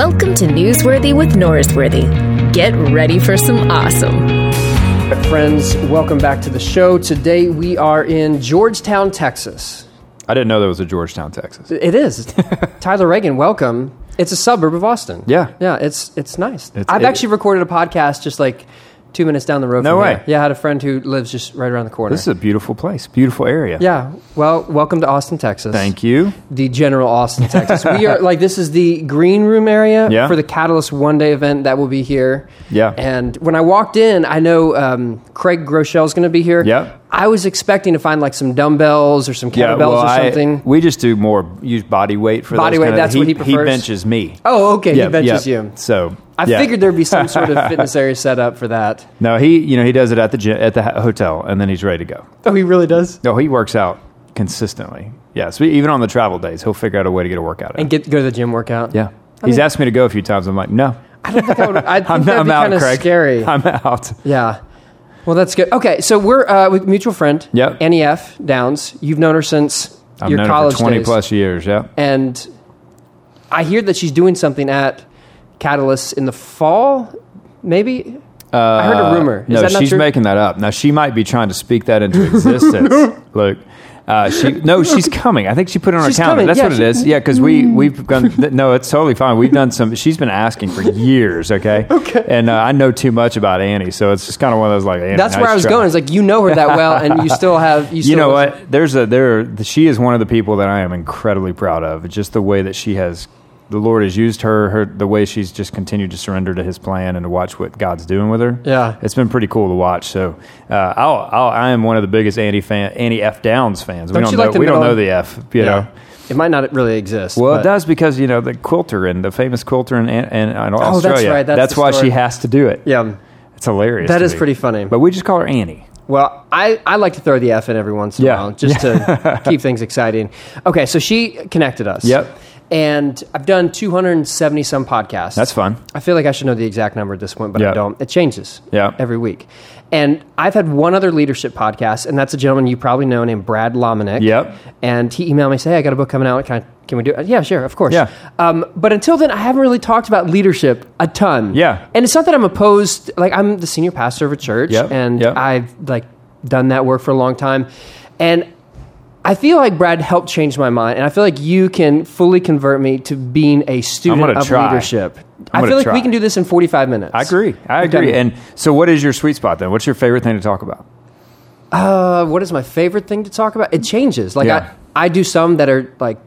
Welcome to Newsworthy with Norsworthy. Get ready for some awesome. Friends, welcome back to the show. Today we are in Georgetown, Texas. I didn't know there was a Georgetown, Texas. It is. Tyler Reagan, welcome. It's a suburb of Austin. Yeah. Yeah, it's it's nice. It's- I've it- actually recorded a podcast just like two minutes down the road No from way. here. Yeah, I had a friend who lives just right around the corner. This is a beautiful place, beautiful area. yeah. Well, welcome to Austin, Texas. Thank you. the general Austin, Texas. we are like this is the green room area Yeah. for the Catalyst one day event that will be here. Yeah. And when I walked in, I know um, Craig Groeschel's going to be here. Yeah. I was expecting to find like some dumbbells or some kettlebells or I- something. we just do more use body weight for Body weight, kind of- that's what he prefers? He benches me. oh, okay. Yeah, he benches yeah. you. So I yeah. figured there'd be some sort of fitness area set up for that. No, he you know he does it at the gym, at the hotel, and then he's ready to go. Oh, he really does. No, he works out consistently. Yeah, so even on the travel days, he'll figure out a way to get a workout. in. And get go to the gym workout. yeah, he's asked me to go a few times. I'm like, no, I don't think I would. I think I'm, that'd I'm be out, kind of Craig. scary. I'm out. Yeah. Well, that's good. Okay, so we're uh, with mutual friend, Yep. Annie F. Downs. You've known her since I've your known college her for 20 days. plus years. Yeah. and I hear that she's doing something at Catalyst in the fall. Maybe I heard a rumor. Is no, that she's true? making that up. Now she might be trying to speak that into existence. Look, uh, she no, she's coming. I think she put it on She's her calendar. coming. That's Yeah, what it she- is. Yeah, because we we've gone. No, it's totally fine. We've done some. She's been asking for years. Okay. Okay. And uh, I know too much about Annie, so it's just kind of one of those like. Annie, That's where I was try. going. It's like you know her that well, and you still have you. Still You know what? There's a there. She is one of the people that I am incredibly proud of. Just the way that she has, the Lord has used her. Her the way she's just continued to surrender to His plan and to watch what God's doing with her. Yeah. it's been pretty cool to watch. So, uh, I'll, I'll, I am one of the biggest Annie fan, F Downs fans. Don't we don't know. like the we don't know the F. You know. It might not really exist. Well, but- it does because you know the quilter and the famous quilter in, in, in Oh, that's right. That's the why story. she has to do it. Yeah. It's hilarious. That is me. pretty funny. But we just call her Annie. Well, I, I like to throw the F in every once in Yeah. a while just to keep things exciting. Okay, so she connected us. Yep. And I've done 270 some podcasts. That's fun. I feel like I should know the exact number at this point, but I don't. It changes Yeah. every week. And I've had one other leadership podcast, and that's a gentleman you probably know named Brad Lomenick. Yep. And he emailed me, say, hey, I got a book coming out. Can, I, can we do it? Yeah, sure, of course. Yeah. Um, but until then, I haven't really talked about leadership a ton. Yeah. And it's not that I'm opposed. Like, I'm the senior pastor of a church, Yep. and Yep. I've, like, done that work for a long time. And I feel like Brad helped change my mind, and I feel like you can fully convert me to being a student of try. leadership. I feel like we can do this in 45 minutes. I agree. I agree. it. And so, what is your sweet spot then? What's your favorite thing to talk about? Uh, what is my favorite thing to talk about? It changes. Like Yeah. I, I do some that are like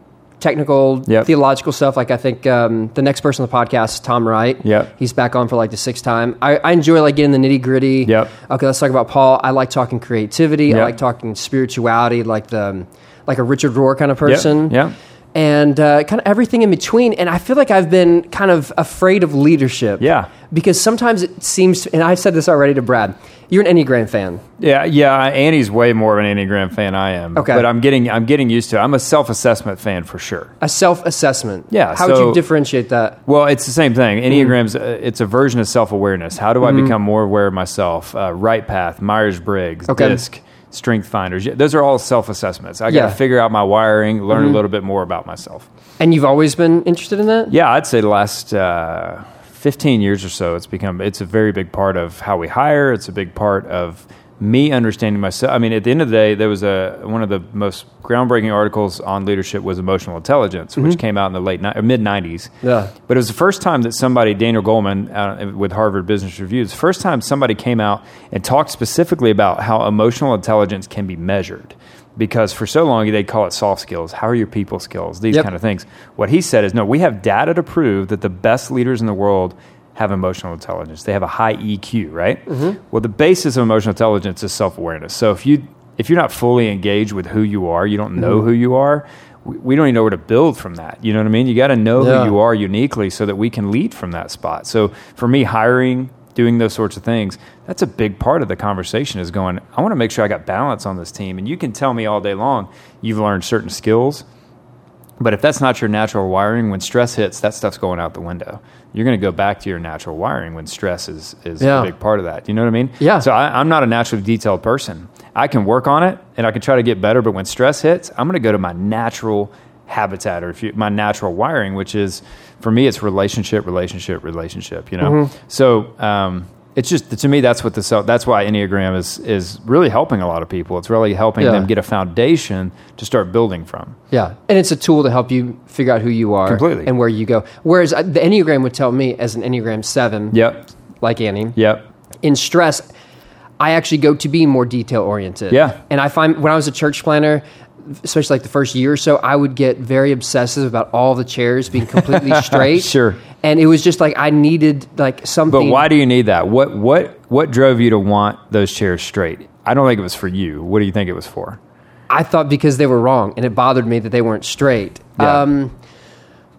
technical, Yep. theological stuff. Like I think um, the next person on the podcast is Tom Wright. Yep. he's back on for like the sixth time. I, I enjoy like getting the nitty gritty. Yep. Okay, let's talk about Paul. I like talking creativity. I like talking spirituality, like the like a Richard Rohr kind of person. Yep. And uh, kind of everything in between. And I feel like I've been kind of afraid of leadership. Yeah. Because sometimes it seems, and I've said this already to Brad, you're an Enneagram fan. Yeah, yeah. Annie's way more of an Enneagram fan I am. Okay. but I'm getting I'm getting used to. it. I'm a self assessment fan for sure. A self assessment. Yeah, How would you differentiate that? Well, it's the same thing. Mm-hmm. Enneagrams, uh, it's a version of self awareness. How do I become more aware of myself? Uh, right path, Myers Briggs, Okay. DISC, Strength Finders. Those are all self assessments. I got to Yeah. Mm-hmm. figure out my wiring, learn a little bit more about myself. And you've always been interested in that? Yeah, I'd say the last uh, 15 years or so, it's become it's a very big part of how we hire. It's a big part of me understanding myself. I mean, at the end of the day, there was a one of the most groundbreaking articles on leadership was emotional intelligence, which came out in the late ni- mid 90s. Mm-hmm. Yeah. But it was the first time that somebody, Daniel Goleman, uh, with Harvard Business Review, the first time somebody came out and talked specifically about how emotional intelligence can be measured. Because for so long they call it soft skills. How are your people skills? These Yep. kind of things. What he said is, no, we have data to prove that the best leaders in the world have emotional intelligence. They have a high EQ, right? Mm-hmm. Well, the basis of emotional intelligence is self awareness. So if you if you're not fully engaged with who you are, you don't know Mm-hmm. who you are. We we don't even know where to build from that. You know what I mean? You got to know Yeah. who you are uniquely so that we can lead from that spot. So for me, hiring, doing those sorts of things, that's a big part of the conversation is going, I want to make sure I got balance on this team. And you can tell me all day long, you've learned certain skills. But if that's not your natural wiring, when stress hits, that stuff's going out the window. You're going to go back to your natural wiring when stress is, is Yeah. a big part of that. You know what I mean? Yeah. So I, I'm not a naturally detailed person. I can work on it and I can try to get better, but when stress hits, I'm going to go to my natural habitat or if you, my natural wiring, which is for me, it's relationship, relationship, relationship. You know, Mm-hmm. so um, it's just to me that's what the self, that's why Enneagram is is really helping a lot of people. It's really helping Yeah. them get a foundation to start building from. Yeah, and it's a tool to help you figure out who you are Completely. and where you go. Whereas uh, the Enneagram would tell me, as an Enneagram seven, Yep. like Annie, Yep. in stress, I actually go to be more detail oriented. Yeah. and I find when I was a church planter, especially like the first year or so, I would get very obsessive about all the chairs being completely straight. Sure. and it was just like I needed like something. But why do you need that? What what what drove you to want those chairs straight? I don't think it was for you. What do you think it was for? I thought because they were wrong, and it bothered me that they weren't straight. Yeah. Um,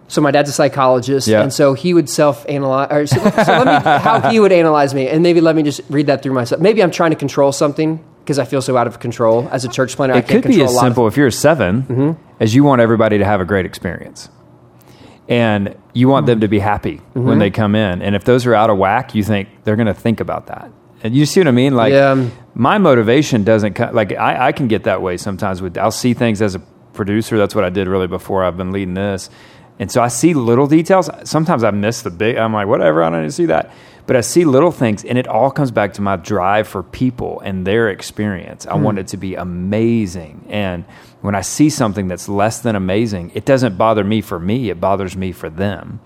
so my dad's a psychologist, Yeah. and so he would self-analyze. So, so let me how he would analyze me, and maybe let me just read that through myself. Maybe I'm trying to control something because I feel so out of control as a church planter. I It can't could be as lot of- simple if you're a 7 mm-hmm. as you want everybody to have a great experience. And you want them to be happy when mm-hmm. they come in. And if those are out of whack, you think they're going to think about that. And you see what I mean? Like, Yeah. my motivation doesn't co- like I, I can get that way sometimes with I'll see things as a producer. That's what I did really before I've been leading this. And so I see little details. Sometimes I miss the big I'm like, whatever, I don't need to see that. But I see little things and it all comes back to my drive for people and their experience. I hmm. want it to be amazing. And when I see something that's less than amazing, it doesn't bother me for me, it bothers me for them.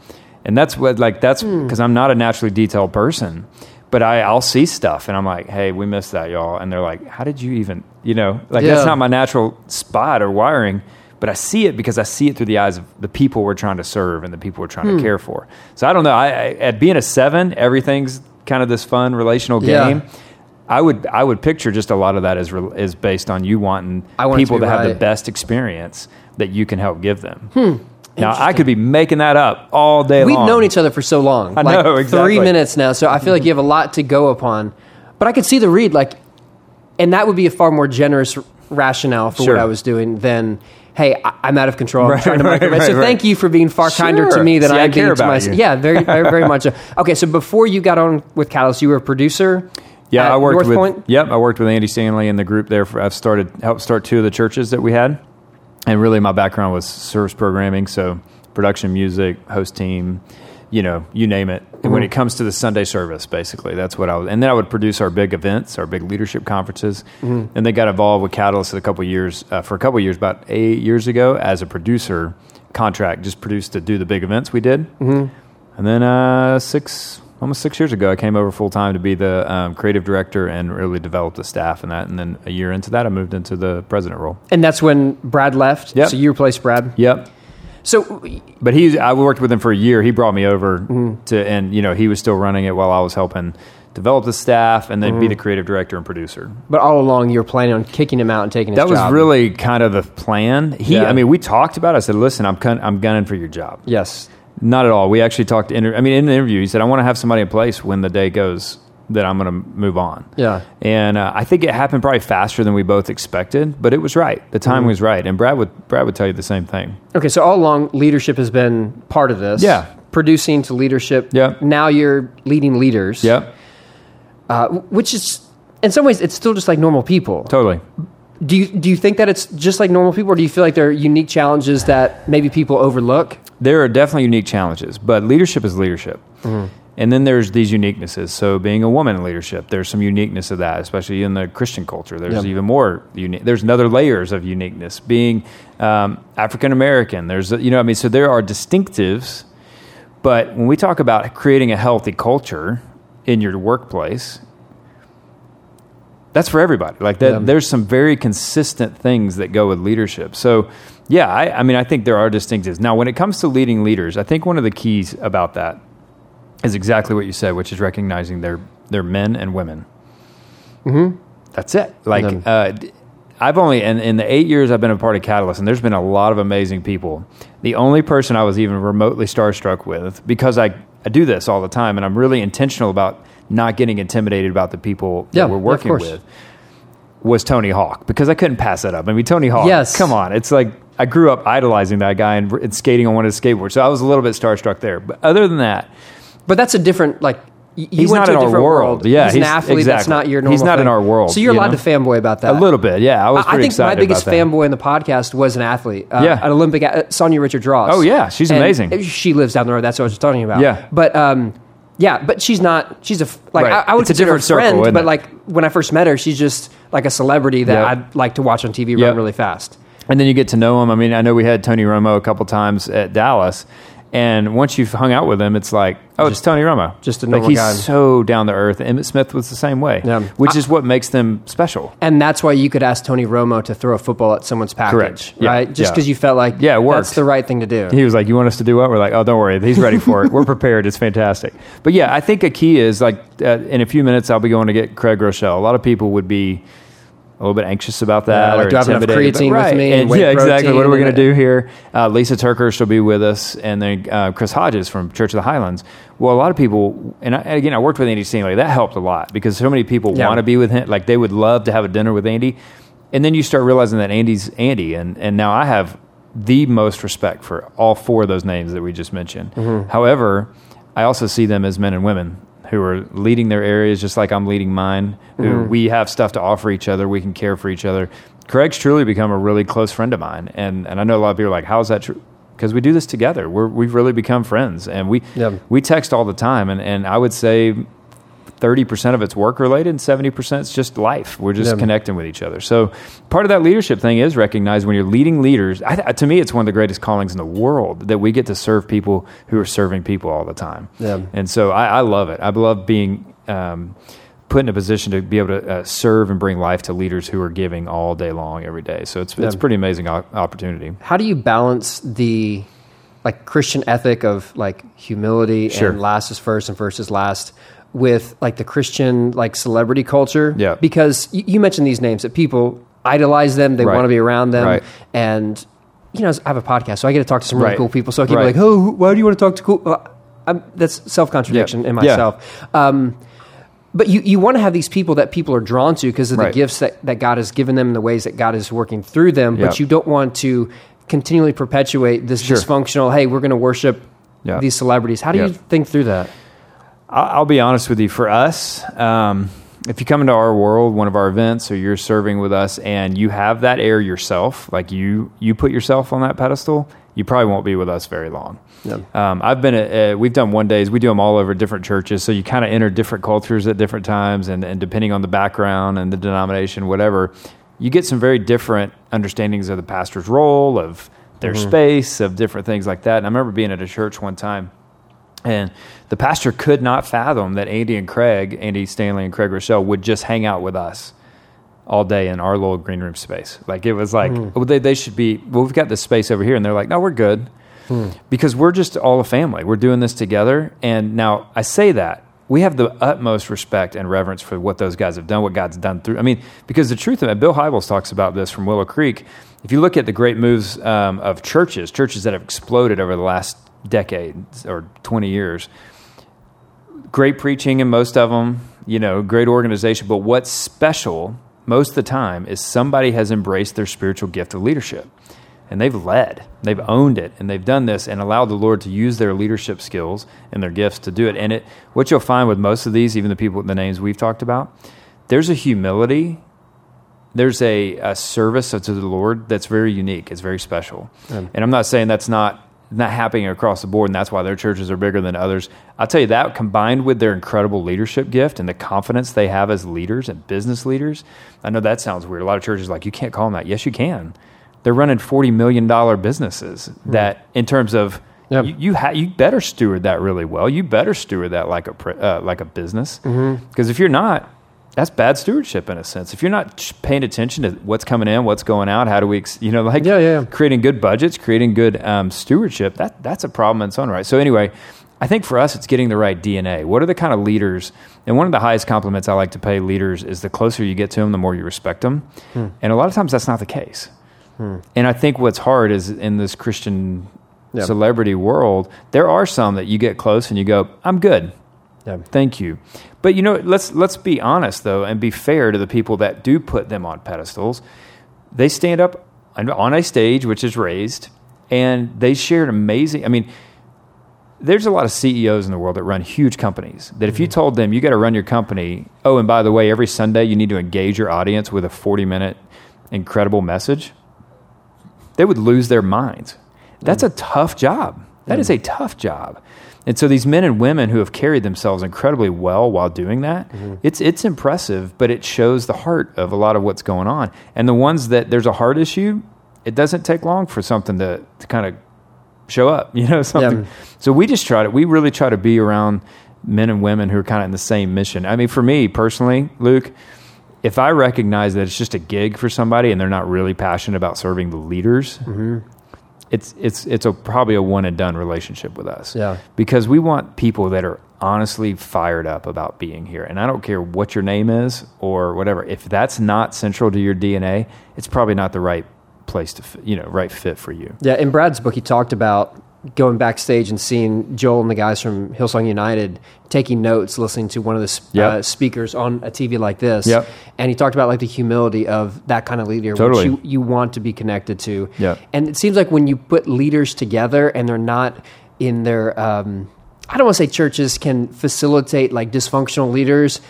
And that's what like that's hmm. because I'm not a naturally detailed person but I, I'll see stuff and I'm like, hey, we missed that, y'all. And they're like, how did you even, you know, like Yeah. that's not my natural spot or wiring, but I see it because I see it through the eyes of the people we're trying to serve and the people we're trying Hmm. to care for. So I don't know. I, I, at being a seven, everything's kind of this fun relational Yeah. game. I would I would picture just a lot of that is re- is based on you wanting want to people be to, have the best experience that you can help give them. Hmm. Now I could be making that up all day We've long. known each other for so long, I like know, exactly. three minutes now. So I feel like you have a lot to go upon. But I could see the read, like, and that would be a far more generous rationale for Sure. what I was doing than, hey, I- I'm out of control. I'm Right, trying to right, micromanage. right, so thank you for being far kinder to me than See, I I'm being care to myself. Yeah, very, very, very much. So. Okay, so before you got on with Catalyst, you were a producer. Yeah, at I worked North with. Point. Yep, I worked with Andy Stanley in the group there. For, I've started helped start two of the churches that we had, and really my background was service programming, so production, music, host team, you know, you name it. And Mm-hmm. when it comes to the Sunday service, basically, that's what I was. And then I would produce our big events, our big leadership conferences, Mm-hmm. and they got involved with Catalyst a couple years uh, for a couple years, about eight years ago, as a producer contract, just produced to do the big events we did. Mm-hmm. And then uh, six, almost six years ago, I came over full time to be the um, creative director and really develop the staff and that. And then a year into that, I moved into the president role. And that's when Brad left. Yep. So you replaced Brad. Yep. So But he, I worked with him for a year. He brought me over Mm-hmm. to, and you know, he was still running it while I was helping develop the staff and then Mm-hmm. be the creative director and producer. But all along, you were planning on kicking him out and taking his That was job. really kind of the plan. He, Yeah. I mean, we talked about. it. I said, "Listen, I'm I'm gunning for your job." yes. Not at all. We actually talked. Inter- I mean, in the interview, he said, "I want to have somebody in place when the day goes that I'm going to move on." Yeah. And uh, I think it happened probably faster than we both expected, but it was right. The Mm-hmm. was right, and Brad would Brad would tell you the same thing. Okay, so all along, leadership has been part of this. Yeah. Producing to leadership. Yep. Now you're leading leaders. Yep, Uh, which is, in some ways, it's still just like normal people. totally. Do you do you think that it's just like normal people, or do you feel like there are unique challenges that maybe people overlook? There are definitely unique challenges, but leadership is leadership. Mm-hmm. And then there's these uniquenesses. So being a woman in leadership, there's some uniqueness of that, especially in the Christian culture. There's Yep. even more unique. There's another layers of uniqueness. Being um, African American, there's you know I mean. So there are distinctives, but when we talk about creating a healthy culture in your workplace, that's for everybody. Like that, Yeah. there's some very consistent things that go with leadership. So, yeah, I, I mean, I think there are distinctives. Now, when it comes to leading leaders, I think one of the keys about that is exactly what you said, which is recognizing they're they're men and women. Mm-hmm. That's it. Like Them. uh, I've only in, in the eight years I've been a part of Catalyst, and there's been a lot of amazing people. The only person I was even remotely starstruck with, because I I do this all the time, and I'm really intentional about not getting intimidated about the people Yeah, that we're working with, was Tony Hawk because I couldn't pass that up. I mean, Tony Hawk. Yes. come on, it's like I grew up idolizing that guy and, and skating on one of his skateboards, so I was a little bit starstruck there. But other than that, But that's a different like You He's went not to in a our different world. Yeah, he's, an he's- athlete. That's exactly. not your normal. He's not in thing. our world, So you're you allowed know? to fanboy about that A little bit, yeah. I was I pretty think my excited biggest about that. fanboy in the podcast was an athlete. Uh, Yeah. an Olympic. Uh, Sanya Richard Ross. Oh, yeah. She's And amazing. She lives down the road. That's what I was talking about. Yeah. but um, yeah, but she's not. She's a f- like Right. I, I would It's a consider different circle, friend, isn't but it? like when I first met her, she's just like a celebrity that Yep. I'd like to watch on TV run Yep. really fast. And then you get to know him. I mean, I know we had Tony Romo a couple times at Dallas, and once you've hung out with him, it's like, oh, it's Tony Romo. just a like normal he's guy. so down to earth. Emmitt Smith was the same way, Yeah. which is what makes them special. And that's why you could ask Tony Romo to throw a football at someone's package, Correct. Yeah. right? Just Yeah. because you felt like Yeah, it that's the right thing to do. He was like, "You want us to do what?" We're like, "Oh, don't worry, he's ready for it. We're prepared. It's fantastic." But yeah, I think a key is like uh, in a few minutes I'll be going to get Craig Groeschel. A lot of people would be a little bit anxious about that. Yeah, like, or do I have enough creatine with right. me And and yeah, exactly. What are we going to do here? Uh, Lysa TerKeurst, she'll be with us, and then uh, Chris Hodges from Church of the Highlands. Well, a lot of people, and, I, and again, I worked with Andy Stanley. That helped a lot because so many people Yeah. want to be with him. Like they would love to have a dinner with Andy, and then you start realizing that Andy's Andy, and and now I have the most respect for all four of those names that we just mentioned. Mm-hmm. However, I also see them as men and women who are leading their areas just like I'm leading mine. Who Mm-hmm. we have stuff to offer each other. We can care for each other. Craig's truly become a really close friend of mine, and and I know a lot of people are like, "How is that true?" Because we do this together. We're we've really become friends, and we Yeah. we text all the time, and and I would say. 30% of it's work related and 70% is just life. We're just Yeah. connecting with each other. So, part of that leadership thing is recognized when you're leading leaders. I, to me, it's one of the greatest callings in the world that we get to serve people who are serving people all the time. Yeah. And so, I, I love it. I love being um, put in a position to be able to uh, serve and bring life to leaders who are giving all day long, every day. So, it's, it's a pretty amazing o- opportunity. How do you balance the like Christian ethic of like humility Sure. and last is first and first is last with like the Christian like celebrity culture? Yeah. Because you, you mentioned these names that people idolize them, they Right. want to be around them, Right. and you know I have a podcast, so I get to talk to some really Right. cool people. So I keep Right. like, oh, who- why do you want to talk to cool? I'm, that's self contradiction Yeah. in Yeah. myself. Um, but you, you want to have these people that people are drawn to because of the Right. gifts that, that God has given them and the ways that God is working through them. Yeah. But you don't want to continually perpetuate this Sure. dysfunctional, hey, we're going to worship Yeah. these celebrities. How do Yeah. you think through that? I- I'll be honest with you. For us, um, if you come into our world, one of our events, or you're serving with us, and you have that air yourself, like you you put yourself on that pedestal, you probably won't be with us very long. Yeah. Um, I've been at, uh, we've done one days. We do them all over different churches, so you kind of enter different cultures at different times, and, and depending on the background and the denomination, whatever, you get some very different understandings of the pastor's role, of their space, of different things like that. And I remember being at a church one time. And the pastor could not fathom that Andy and Craig, Andy Stanley and Craig Groeschel, would just hang out with us all day in our little green room space. Like it was like, well, they, they should be, well, we've got this space over here. And they're like, no, we're good. Because we're just all a family. We're doing this together. And now I say that. We have the utmost respect and reverence for what those guys have done, what God's done through. I mean, because the truth of it, Bill Hybels talks about this from Willow Creek. If you look at the great moves um, of churches, churches that have exploded over the last decade or 20 years, great preaching in most of them, you know, great organization. But what's special most of the time is somebody has embraced their spiritual gift of leadership and they've led, they've owned it, and they've done this and allowed the Lord to use their leadership skills and their gifts to do it. And it, what you'll find with most of these, even the people, with the names we've talked about, there's a humility, there's a, a service to the Lord that's very unique. It's very special. And I'm not saying that's not not happening across the board, and that's why their churches are bigger than others. I'll tell you that combined with their incredible leadership gift and the confidence they have as leaders and business leaders. I know that sounds weird. A lot of churches like you can't call them that. Yes, you can. They're running forty million dollar businesses. That in terms of Yep. you you, ha- you better steward that really well. You better steward that like a pr- uh, like a business. Because if you're not, that's bad stewardship in a sense. If you're not paying attention to what's coming in, what's going out, how do we, you know, like Yeah, yeah, yeah. creating good budgets, creating good um, stewardship, that that's a problem in its own right. So anyway, I think for us, it's getting the right DNA. What are the kind of leaders? And one of the highest compliments I like to pay leaders is the closer you get to them, the more you respect them. Hmm. And a lot of times that's not the case. And I think what's hard is in this Christian Yeah. celebrity world, there are some that you get close and you go, "I'm good." Yeah. Thank you. But you know, let's let's be honest though, and be fair to the people that do put them on pedestals. They stand up on- on a stage which is raised, and they share an amazing. I mean, there's a lot of CEOs in the world that run huge companies that if you mm-hmm. told them you got to run your company, oh, and by the way, every Sunday you need to engage your audience with a 40 minute incredible message, they would lose their minds. That's mm. a tough job. That mm. is a tough job. And so these men and women who have carried themselves incredibly well while doing that, it's it's impressive, but it shows the heart of a lot of what's going on. And the ones that there's a heart issue, it doesn't take long for something to, to kind of show up, you know, something. Yeah. So we just try to, we really try to be around men and women who are kind of in the same mission. I mean, for me personally, Luke, if I recognize that it's just a gig for somebody and they're not really passionate about serving the leaders, Mm-hmm. It's it's it's a probably a one and done relationship with us. Yeah. Because we want people that are honestly fired up about being here. And I don't care what your name is or whatever. If that's not central to your DNA, it's probably not the right place to you know, right fit for you. Yeah, in Brad's book, he talked about going backstage and seeing Joel and the guys from Hillsong United taking notes, listening to one of the sp- Yep. uh, speakers on a TV like this. Yep. And he talked about like the humility of that kind of leader, Totally. which you, you want to be connected to. Yep. And it seems like when you put leaders together and they're not in their, um, I don't want to say churches can facilitate like dysfunctional leaders.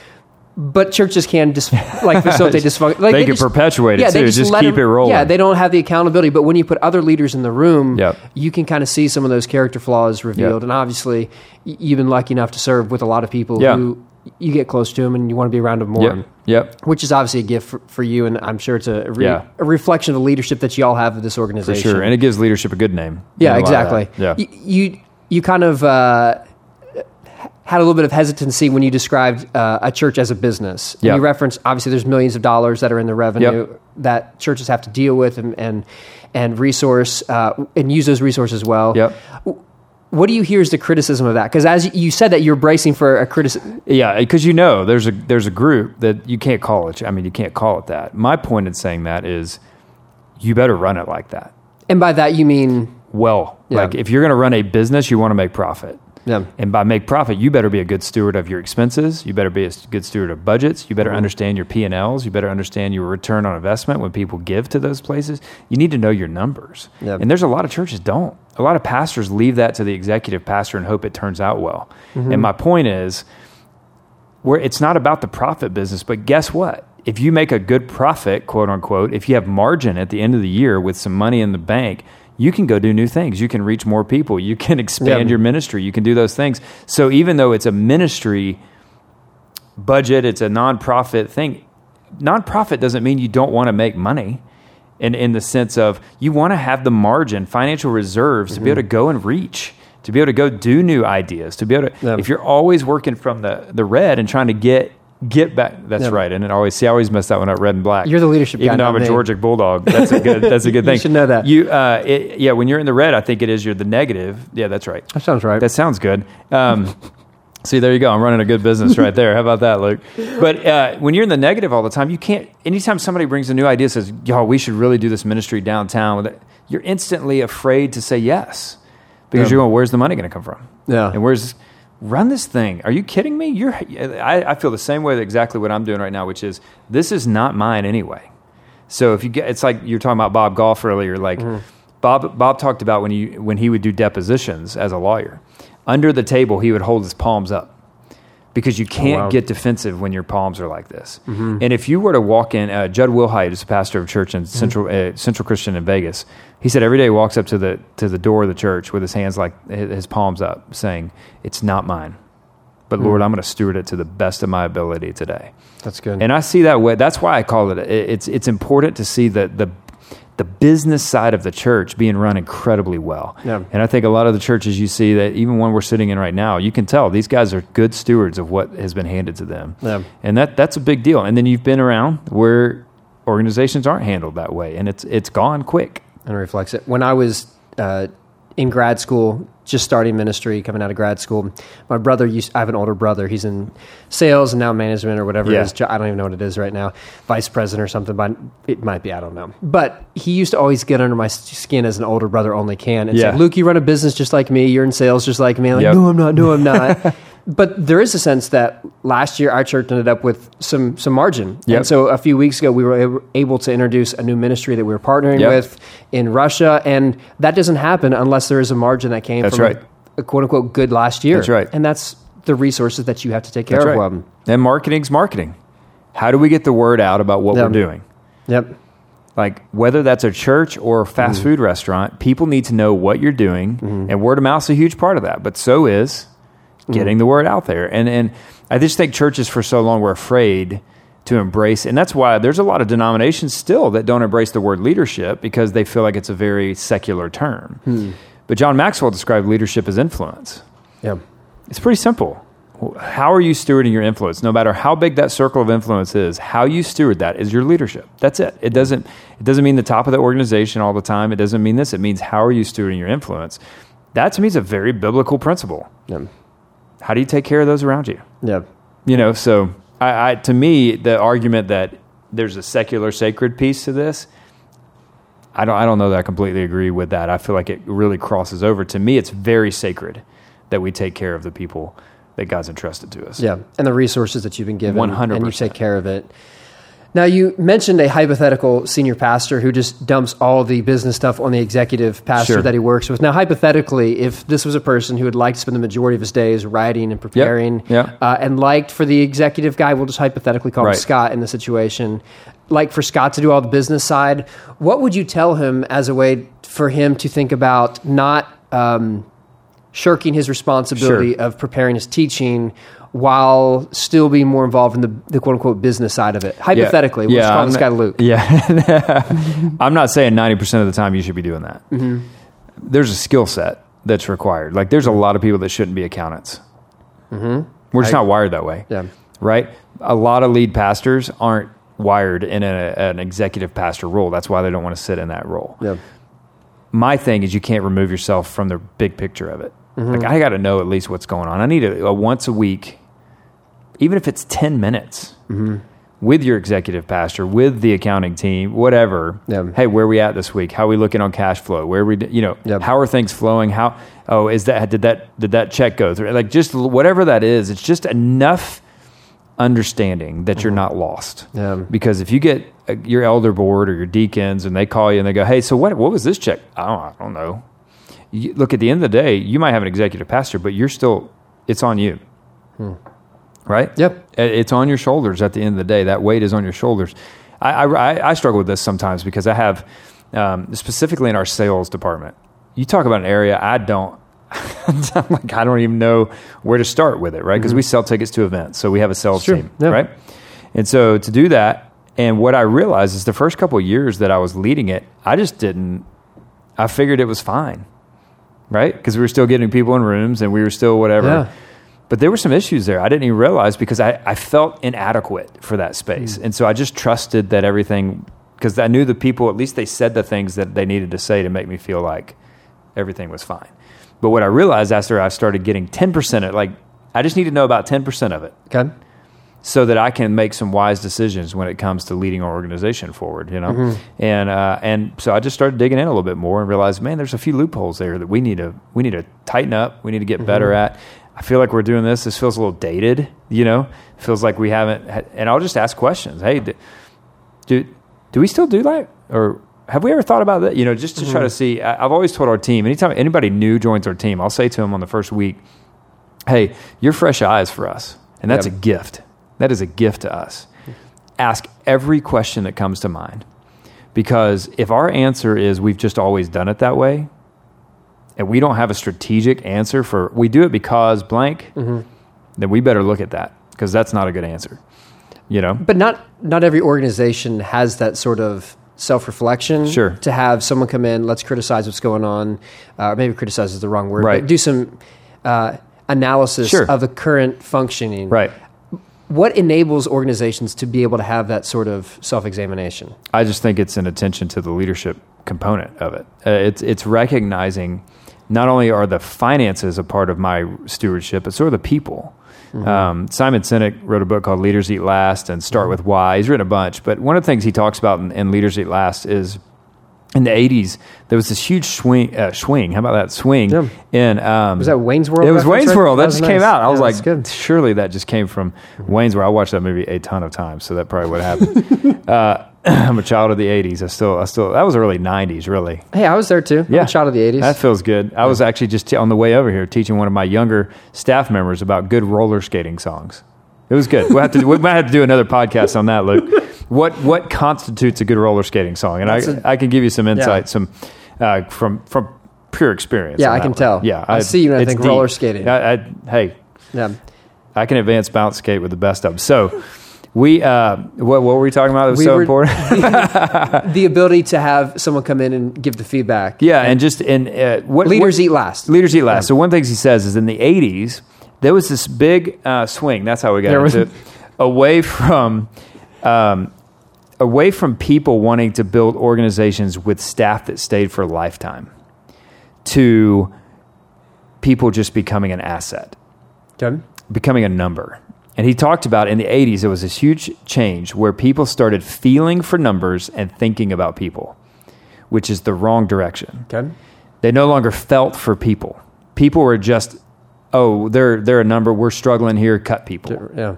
But churches can dis- like facilitate dysfunction. Like They can perpetuate it, yeah, they too. Just let keep it rolling. Yeah, they don't have the accountability. But when you put other leaders in the room, Yep. you can kind of see some of those character flaws revealed. Yep. And obviously, you've been lucky enough to serve with a lot of people Yeah. who you get close to them and you want to be around them more. Yep. Yep. Which is obviously a gift for, for you, and I'm sure it's a, re- Yeah. a reflection of the leadership that you all have of this organization. For sure. And it gives leadership a good name. Yeah, You know, a lot of exactly. Yeah. Y- You you kind of uh, had a little bit of hesitancy when you described uh, a church as a business. And Yeah. You referenced obviously there's millions of dollars that are in the revenue Yep. that churches have to deal with and and, and resource uh, and use those resources well. Yep. What do you hear is the criticism of that? Because as you said that you're bracing for a criticism. Yeah, because you know there's a there's a group that you can't call it. I mean, you can't call it that. My point in saying that is, you better run it like that. And by that you mean Well, Yeah. like if you're going to run a business, you want to make profit. Yeah. And by make profit, you better be a good steward of your expenses. You better be a good steward of budgets. You better mm-hmm. understand your P and Ls. You better understand your return on investment when people give to those places. You need to know your numbers. Yeah. And there's a lot of churches don't. A lot of pastors leave that to the executive pastor and hope it turns out well. Mm-hmm. And my point is, where it's not about the profit business, but guess what? If you make a good profit, quote unquote, if you have margin at the end of the year with some money in the bank, you can go do new things. You can reach more people. You can expand Yeah. your ministry. You can do those things. So even though it's a ministry budget, it's a nonprofit thing. Nonprofit doesn't mean you don't want to make money. In, in the sense of you want to have the margin, financial reserves to be mm-hmm. able to go and reach, to be able to go do new ideas, to be able to. Yeah. If you're always working from the, the red and trying to get get back, that's right. And it always see, I always mess that one up, red and black. You're the leadership even guy, though I'm a. Georgia bulldog. That's a good. That's a good thing. You should know that. You, uh, it, yeah. When you're in the red, I think it is. You're the negative. Yeah, that's right. that sounds right. That sounds good. Um, see, there you go. I'm running a good business right there. How about that, Luke? But uh, when you're in the negative all the time, you can't. Anytime somebody brings a new idea, says, "Y'all, we should really do this ministry downtown," you're instantly afraid to say yes because Yeah. you're going, "Where's the money going to come from?" Yeah. And where's run this thing? Are you kidding me? You're. I, I feel the same way. Exactly what I'm doing right now, which is this is not mine anyway. So if you get, it's like you're talking about Bob Goff earlier. Like mm-hmm. Bob, Bob talked about when you when he would do depositions as a lawyer, under the table he would hold his palms up because you can't wow. get defensive when your palms are like this. And if you were to walk in, uh, Jud Wilhite is a pastor of a church in Central uh, Central Christian in Vegas. He said every day he walks up to the to the door of the church with his hands like his palms up, saying, "It's not mine." But Lord, I'm going to steward it to the best of my ability today. That's good. And I see that way. That's why I call it. it- It's it's important to see the the the business side of the church being run incredibly well. Yeah. And I think a lot of the churches you see that even one we're sitting in right now, you can tell these guys are good stewards of what has been handed to them. Yeah. And that that's a big deal. And then you've been around where organizations aren't handled that way, and it's it's gone quick. and reflects it. When I was uh, in grad school, just starting ministry, coming out of grad school, my brother used. I have an older brother. He's in sales and now management or whatever Yeah. it is. I don't even know what it is right now, vice president or something. But it might be. I don't know. But he used to always get under my skin as an older brother only can and Yeah. say, "Luke, you run a business just like me. You're in sales just like me." I'm like, Yep. no, I'm not. No, I'm not. But there is a sense that last year our church ended up with some some margin, Yep. and so a few weeks ago we were able to introduce a new ministry that we were partnering Yep. with in Russia, and that doesn't happen unless there is a margin that came That's from right. a quote unquote good last year. That's right. And that's the resources that you have to take care That's of. right. And marketing's marketing. How do we get the word out about what Yeah. we're doing? yep. Like whether that's a church or a fast mm. food restaurant, people need to know what you're doing, mm-hmm. and word of mouth is a huge part of that. But so is getting mm-hmm. the word out there. And and I just think churches for so long were afraid to embrace, and that's why there's a lot of denominations still that don't embrace the word leadership because they feel like it's a very secular term. Hmm. But John Maxwell described leadership as influence. Yeah. It's pretty simple. How are you stewarding your influence? No matter how big that circle of influence is, how you steward that is your leadership. That's it. It doesn't it doesn't mean the top of the organization all the time. It doesn't mean this. It means how are you stewarding your influence? That to me is a very biblical principle. Yeah. How do you take care of those around you? Yeah. You know, so I, I to me the argument that there's a secular sacred piece to this, I don't I don't know that I completely agree with that. I feel like it really crosses over. To me, it's very sacred that we take care of the people that God's entrusted to us. Yeah, and the resources that you've been given, 100%. and you take care of it. Now, you mentioned a hypothetical senior pastor who just dumps all the business stuff on the executive pastor Sure. that he works with. Now, hypothetically, if this was a person who would like to spend the majority of his days writing and preparing, yeah. Uh, and liked for the executive guy, we'll just hypothetically call Right. him Scott in the situation, like for Scott to do all the business side, what would you tell him as a way for him to think about not um, shirking his responsibility Sure. of preparing his teaching while still being more involved in the, the quote unquote business side of it. Hypothetically, just call this guy Luke. Yeah, I'm not saying 90 percent of the time you should be doing that. Mm-hmm. There's a skill set that's required. Like there's a lot of people that shouldn't be accountants. Mm-hmm. We're just I- not wired that way. Yeah. right? A lot of lead pastors aren't wired in a, an executive pastor role. That's why they don't want to sit in that role. Yeah. My thing is you can't remove yourself from the big picture of it. Mm-hmm. Like I got to know at least what's going on. I need a, a once a week, even if it's ten minutes, Mm-hmm. with your executive pastor, with the accounting team, whatever. Yeah. Hey, where we at this week? How are we looking on cash flow? Where are we, you know, Yep. how are things flowing? How oh is that did that did that check go through? Like just whatever that is, it's just enough understanding that you're not lost. Yeah. Because if you get uh, your elder board or your deacons and they call you and they go, "Hey, so what what was this check?" I don't, I don't know. You, look, at the end of the day, you might have an executive pastor, but you're still it's on you, right? Yep. It's on your shoulders. At the end of the day, that weight is on your shoulders. I I, I- struggle with this sometimes because I have um, specifically in our sales department. You talk about an area I don't. I'm like I don't even know where to start with it, right? Because we sell tickets to events, so we have a sales Sure. team, Yeah. right? And so to do that, and what I realized is the first couple of years that I was leading it, I just didn't. I figured it was fine, right? Because we were still getting people in rooms and we were still whatever. Yeah. But there were some issues there. I didn't even realize because I, I felt inadequate for that space. Hmm. And so I just trusted that everything, because I knew the people, at least they said the things that they needed to say to make me feel like everything was fine. But what I realized after I started getting 10% of like, I just need to know about 10% of it Okay. so that I can make some wise decisions when it comes to leading our organization forward, you know. Mm-hmm. And uh, and so I just started digging in a little bit more and realized, man, there's a few loopholes there that we need to we need to tighten up. We need to get mm-hmm. better at. I feel like we're doing this. This feels a little dated, you know. feels like we haven't. And I'll just ask questions. Hey, do, do do we still do that, or have we ever thought about that? You know, just to try to mm-hmm. see. I, I've always told our team, anytime anybody new joins our team, I'll say to them on the first week, hey, you're fresh eyes for us. And that's Yep. a gift. That is a gift to us. Ask every question that comes to mind. Because if our answer is we've just always done it that way, and we don't have a strategic answer for we do it because blank, then we better look at that because that's not a good answer. You know? But not not every organization has that sort of self reflection. Sure. To have someone come in, let's criticize what's going on, uh, maybe criticize is the wrong word, Right. but do some uh, analysis Sure. of the current functioning. Right. What enables organizations to be able to have that sort of self examination? I just think it's an attention to the leadership component of it. Uh, it's it's recognizing not only are the finances a part of my stewardship, but so are the people. Um, Simon Sinek wrote a book called Leaders Eat Last and Start with Why. He's written a bunch, but one of the things he talks about in, in Leaders Eat Last is in the 80s, there was this huge swing. Uh, swing. How about that swing? Yeah. In um, Was that Wayne's World It was Wayne's? World. That, That just came out. I was like, good. surely that just came from Wayne's World. I watched that movie a ton of times, so that probably would happen. uh, I'm a child of the '80s. I still, I still, that was early '90s, really. Hey, I was there too. I'm Yeah. a child of the 80s. That feels good. I was actually just t- on the way over here teaching one of my younger staff members about good roller skating songs. It was good. We'll have to, we might have to do another podcast on that, Luke. What what constitutes a good roller skating song? And I, That's can give you some insight, some uh, from from pure experience. Yeah, I can one. tell. Yeah, I see you and I think roller skating. I, I, hey, yeah. I can advance bounce skate with the best of them. So. We uh, what, what were we talking about? That was We so were- important. The ability to have someone come in and give the feedback. yeah, and just and uh, what Leaders what, eat last. Leaders eat last. So one things he says is in the '80s there was this big uh, swing. That's how we got into it. Away from, um, away from people wanting to build organizations with staff that stayed for a lifetime, to people just becoming an asset, Okay. becoming a number. And he talked about in the '80s it was this huge change where people started feeling for numbers and thinking about people, which is the wrong direction. Okay. They no longer felt for people. People were just, oh, they're they're a number. We're struggling here. Cut people, Yeah.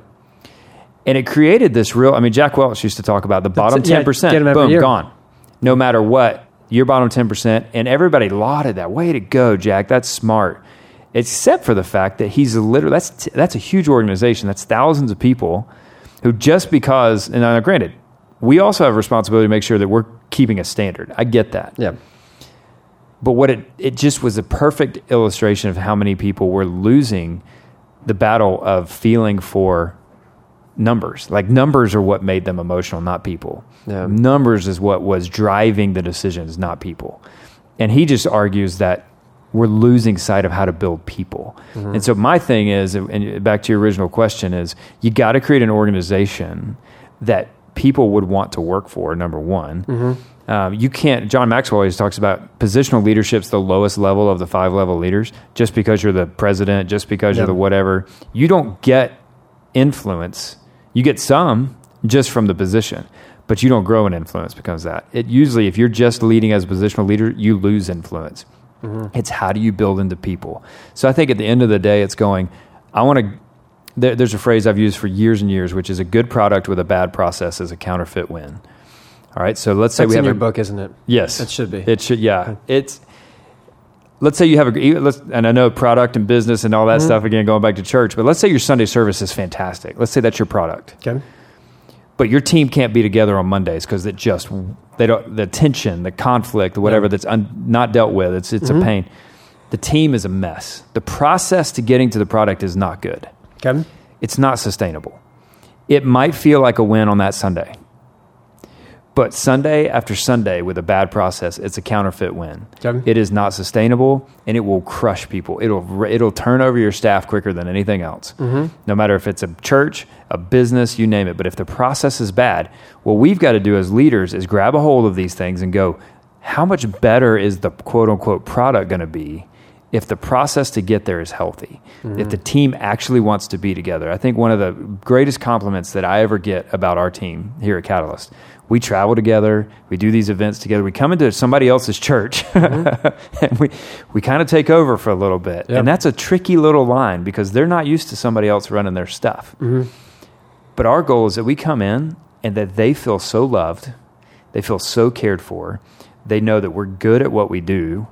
and it created this real. I mean, Jack Welch used to talk about the bottom it, yeah, ten percent. get 'em every Boom, year. gone. No matter what, your bottom ten percent, and everybody lauded that. Way to go, Jack. That's smart. Except for the fact that he's literally that's that's a huge organization. That's thousands of people who just because and now, granted, we also have a responsibility to make sure that we're keeping a standard. I get that. Yeah. But what it it just was a perfect illustration of how many people were losing the battle of feeling for numbers. Like numbers are what made them emotional, not people. Yeah. Numbers is what was driving the decisions, not people. And he just argues that we're losing sight of how to build people. And so my thing is, and back to your original question, is you got to create an organization that people would want to work for. Number one, um, you can't. John Maxwell always talks about positional leadership's the lowest level of the five level leaders. Just because you're the president, just because Yeah. you're the whatever, you don't get influence. You get some just from the position, but you don't grow in influence because that. It usually, if you're just leading as a positional leader, you lose influence. It's how do you build into people. So I think at the end of the day, it's going. I want to. There, there's a phrase I've used for years and years, which is a good product with a bad process is a counterfeit win. All right, so let's say That's we in have your a, book, isn't it? Yes, It should be. It should. Yeah, it's. Let's say you have a let's, and I know product and business and all Mm-hmm. that stuff again going back to church, but let's say your Sunday service is fantastic. Let's say that's your product, Okay. But your team can't be together on Mondays because it just they don't the tension, the conflict, whatever that's un, not dealt with. It's it's Mm-hmm. a pain. The team is a mess. The process to getting to the product is not good Okay. it's not sustainable. It might feel like a win on that Sunday. But Sunday after Sunday with a bad process, it's a counterfeit win. Okay. It is not sustainable and it will crush people. It'll it'll turn over your staff quicker than anything else. Mm-hmm. No matter if it's a church, a business, you name it. But if the process is bad, what we've got to do as leaders is grab a hold of these things and go, how much better is the quote unquote product going to be if the process to get there is healthy, if mm-hmm. the team actually wants to be together. I think one of the greatest compliments that I ever get about our team here at Catalyst, we travel together, we do these events together, we come into somebody else's church, mm-hmm. and we, we kind of take over for a little bit. Yep. And that's a tricky little line because they're not used to somebody else running their stuff. Mm-hmm. But our goal is that we come in and that they feel so loved, they feel so cared for, they know that we're good at what we do,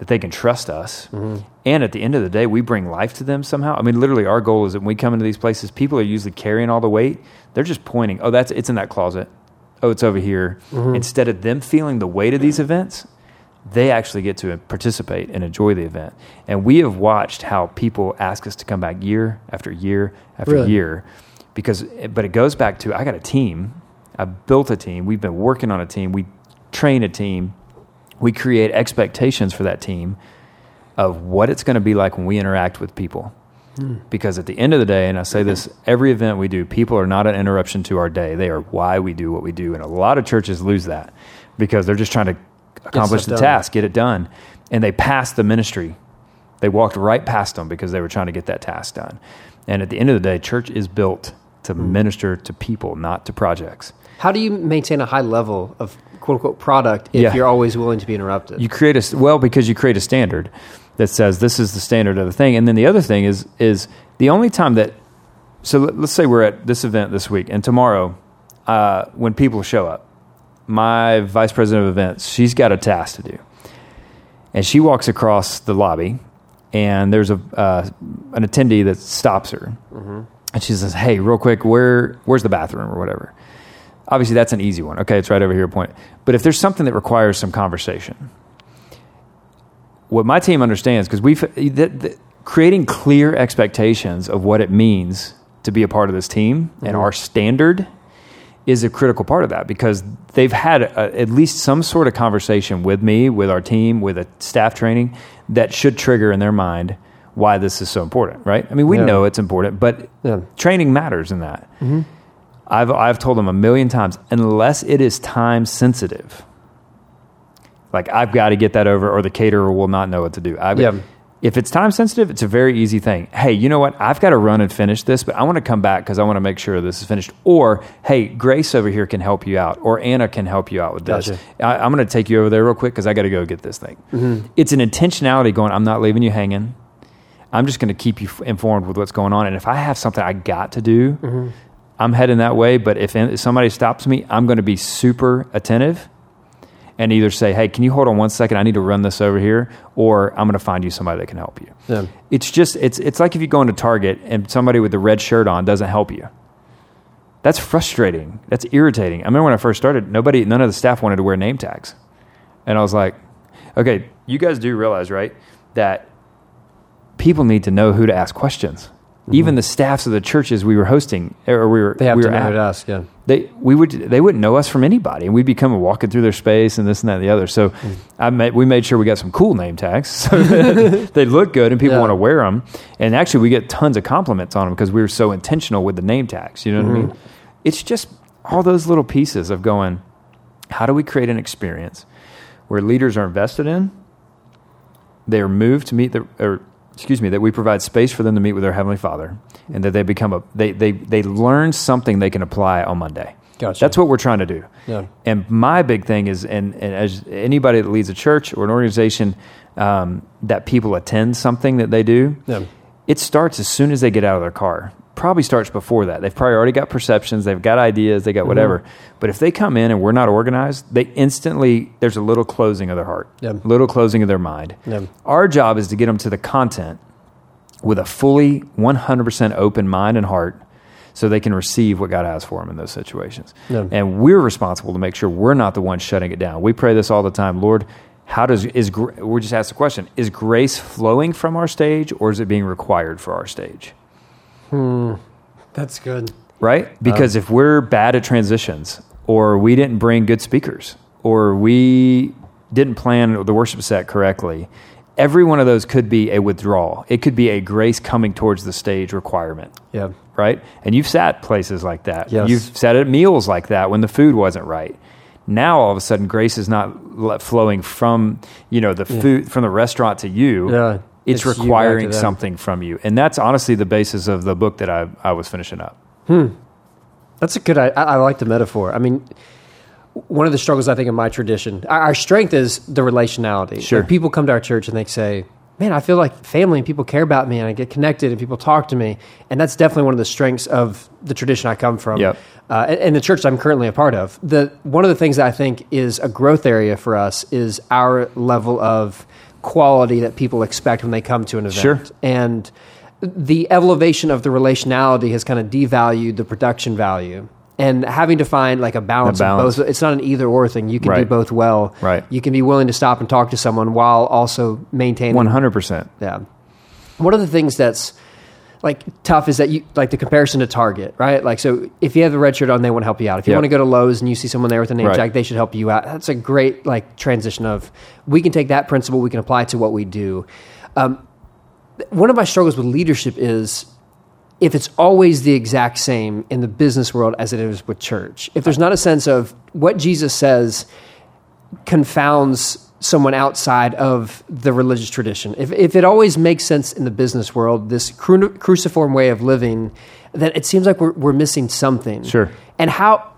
that they can trust us. Mm-hmm. And at the end of the day, we bring life to them somehow. I mean, literally, our goal is that when we come into these places, people are usually carrying all the weight. They're just pointing, oh, that's it's in that closet. Oh, it's over here. Mm-hmm. Instead of them feeling the weight of these events, they actually get to participate and enjoy the event. And we have watched how people ask us to come back year after year after Really? year because but it goes back to I got a team. I built a team. We've been working on a team. We train a team. We create expectations for that team of what it's going to be like when we interact with people. Because at the end of the day, and I say this every event we do, people are not an interruption to our day. They are why we do what we do. And a lot of churches lose that because they're just trying to accomplish the done. task, get it done. And they pass the ministry. They walked right past them because they were trying to get that task done. And at the end of the day, church is built to Hmm. minister to people, not to projects. How do you maintain a high level of quote unquote product if Yeah. you're always willing to be interrupted? You create a well because you create a standard that says this is the standard of the thing, and then the other thing is is the only time that. So let, let's say we're at this event this week, and tomorrow, uh, when people show up, my vice president of events, she's got a task to do. And she walks across the lobby, and there's a uh, an attendee that stops her, and she says, "Hey, real quick, where where's the bathroom or whatever?" Obviously, that's an easy one. Okay, it's right over here. Point. But if there's something that requires some conversation, what my team understands because we've that, that creating clear expectations of what it means to be a part of this team and mm-hmm. our standard is a critical part of that because they've had a, at least some sort of conversation with me, with our team, with a staff training that should trigger in their mind why this is so important, right? I mean, we Yeah. know it's important, but Yeah. training matters in that. Mm-hmm. I've, I've told them a million times, unless it is time sensitive, like I've got to get that over or the caterer will not know what to do. I've, Yeah. If it's time sensitive, it's a very easy thing. Hey, you know what? I've got to run and finish this, but I want to come back because I want to make sure this is finished. Or, hey, Grace over here can help you out, or Anna can help you out with this. Gotcha. I, I'm going to take you over there real quick because I got to go get this thing. Mm-hmm. It's an intentionality going, I'm not leaving you hanging. I'm just going to keep you f- informed with what's going on. And if I have something I got to do, mm-hmm. I'm heading that way. But if, if somebody stops me, I'm going to be super attentive and either say, hey, can you hold on one second? I need to run this over here. Or I'm going to find you somebody that can help you. Yeah. It's just, it's, it's like if you go into Target and somebody with the red shirt on doesn't help you. That's frustrating. That's irritating. I remember when I first started, nobody, none of the staff wanted to wear name tags. And I was like, okay, you guys do realize, right, that people need to know who to ask questions. Even the staffs of the churches we were hosting, or we were, Mm-hmm. They have we to were at, ask. Yeah. they we would they wouldn't know us from anybody, and we'd become walking through their space and this and that and the other. So, Mm. I made, we made sure we got some cool name tags so they look good and people Yeah. want to wear them. And actually, we get tons of compliments on them because we were so intentional with the name tags. You know what I Mm-hmm. mean? It's just all those little pieces of going. How do we create an experience where leaders are invested in? They are moved to meet the or excuse me that we provide space for them to meet with their heavenly Father, and that they become a they they they learn something they can apply on Monday. Gotcha. That's what we're trying to do. Yeah. And my big thing is, and, and as anybody that leads a church or an organization um, that people attend something that they do, Yeah. It starts as soon as they get out of their car. Probably starts before that. They've probably already got perceptions, they've got ideas, they got mm-hmm. whatever. But if they come in and we're not organized, they instantly there's a little closing of their heart, little closing of their mind. Our job is to get them to the content with a fully 100% open mind and heart so they can receive what God has for them in those situations. Yeah. And we're responsible to make sure we're not the ones shutting it down. We pray this all the time, Lord. How does is we just ask the question: Is grace flowing from our stage, or is it being required for our stage? hmm That's good. Right? Because if we're bad at transitions, or we didn't bring good speakers, or we didn't plan the worship set correctly, every one of those could be a withdrawal. It could be a grace coming towards the stage requirement Yeah. right? And you've sat places like that. Yes. You've sat at meals like that when the food wasn't right. Now all of a sudden, grace is not flowing from you know the food from the restaurant to you. Yeah. It's, It's you back to requiring something from you, and that's honestly the basis of the book that I, I was finishing up. hmm That's a good. I, I like the metaphor. I mean, one of the struggles I think in my tradition, our, our strength is the relationality. Sure. Like, people come to our church and they say, "Man, I feel like family and people care about me, and I get connected, and people talk to me." And that's definitely one of the strengths of the tradition I come from. Yep. Uh, and, and the church I'm currently a part of. The one of the things that I think is a growth area for us is our level of quality that people expect when they come to an event. Sure. And the elevation of the relationality has kind of devalued the production value. And having to find like a balance, A balance. of both, it's not an either or thing. You can do both well. Right. You can be willing to stop and talk to someone while also maintaining. One hundred percent. Yeah. One of the things that's like tough is that you like the comparison to Target, right? Like, so if you have the red shirt on, they want to help you out. If you Yep. want to go to Lowe's and you see someone there with a name Right. tag, they should help you out. That's a great like transition of we can take that principle, we can apply it to what we do. Um, one of my struggles with leadership is if it's always the exact same in the business world as it is with church. If there's not a sense of what Jesus says confounds someone outside of the religious tradition. If, if it always makes sense in the business world, this cru- cruciform way of living, then it seems like we're, we're missing something. Sure. And how.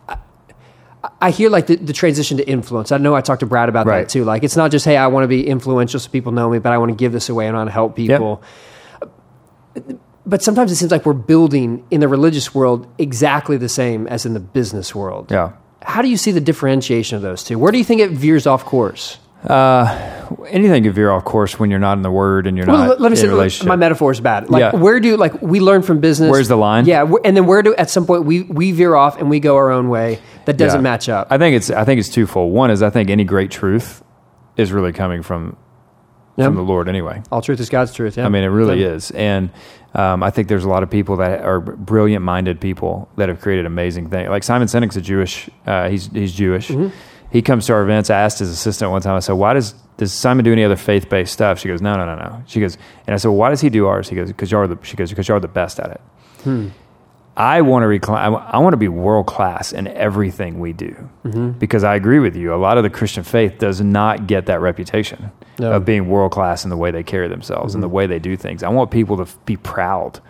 I- hear like the, the transition to influence. I know I talked to Brad about Right. that too. Like it's not just hey, I want to be influential so people know me, but I want to give this away and I want to help people. But sometimes it seems like we're building in the religious world exactly the same as in the business world. Yeah. How do you see the differentiation of those two? Where do you think it veers off course? Uh, anything can veer off course when you're not in the Word and you're Well, not let, let me in say relationship. my metaphor is bad. Like, Yeah. where do like we learn from business? Where's the line? Yeah, and then where do at some point we we veer off and we go our own way that doesn't Yeah. match up. I think it's I think it's twofold. One is I think any great truth is really coming from Yeah. from the Lord anyway. All truth is God's truth. Yeah, I mean, it really Yeah. is. And um, I think there's a lot of people that are brilliant minded people that have created amazing things. Like Simon Sinek's a Jewish, uh, he's, he's Jewish. Mm-hmm. He comes to our events. I asked his assistant one time, I said, why does, does Simon do any other faith based stuff? She goes, no, no, no, no. She goes, and I said, well, why does he do ours? He goes, because you're the, she goes, because you're the best at it. Hmm. I want to recline. I want to be world class in everything we do Mm-hmm. because I agree with you. A lot of the Christian faith does not get that reputation No. of being world class in the way they carry themselves and the mm-hmm. way they do things. I want people to be proud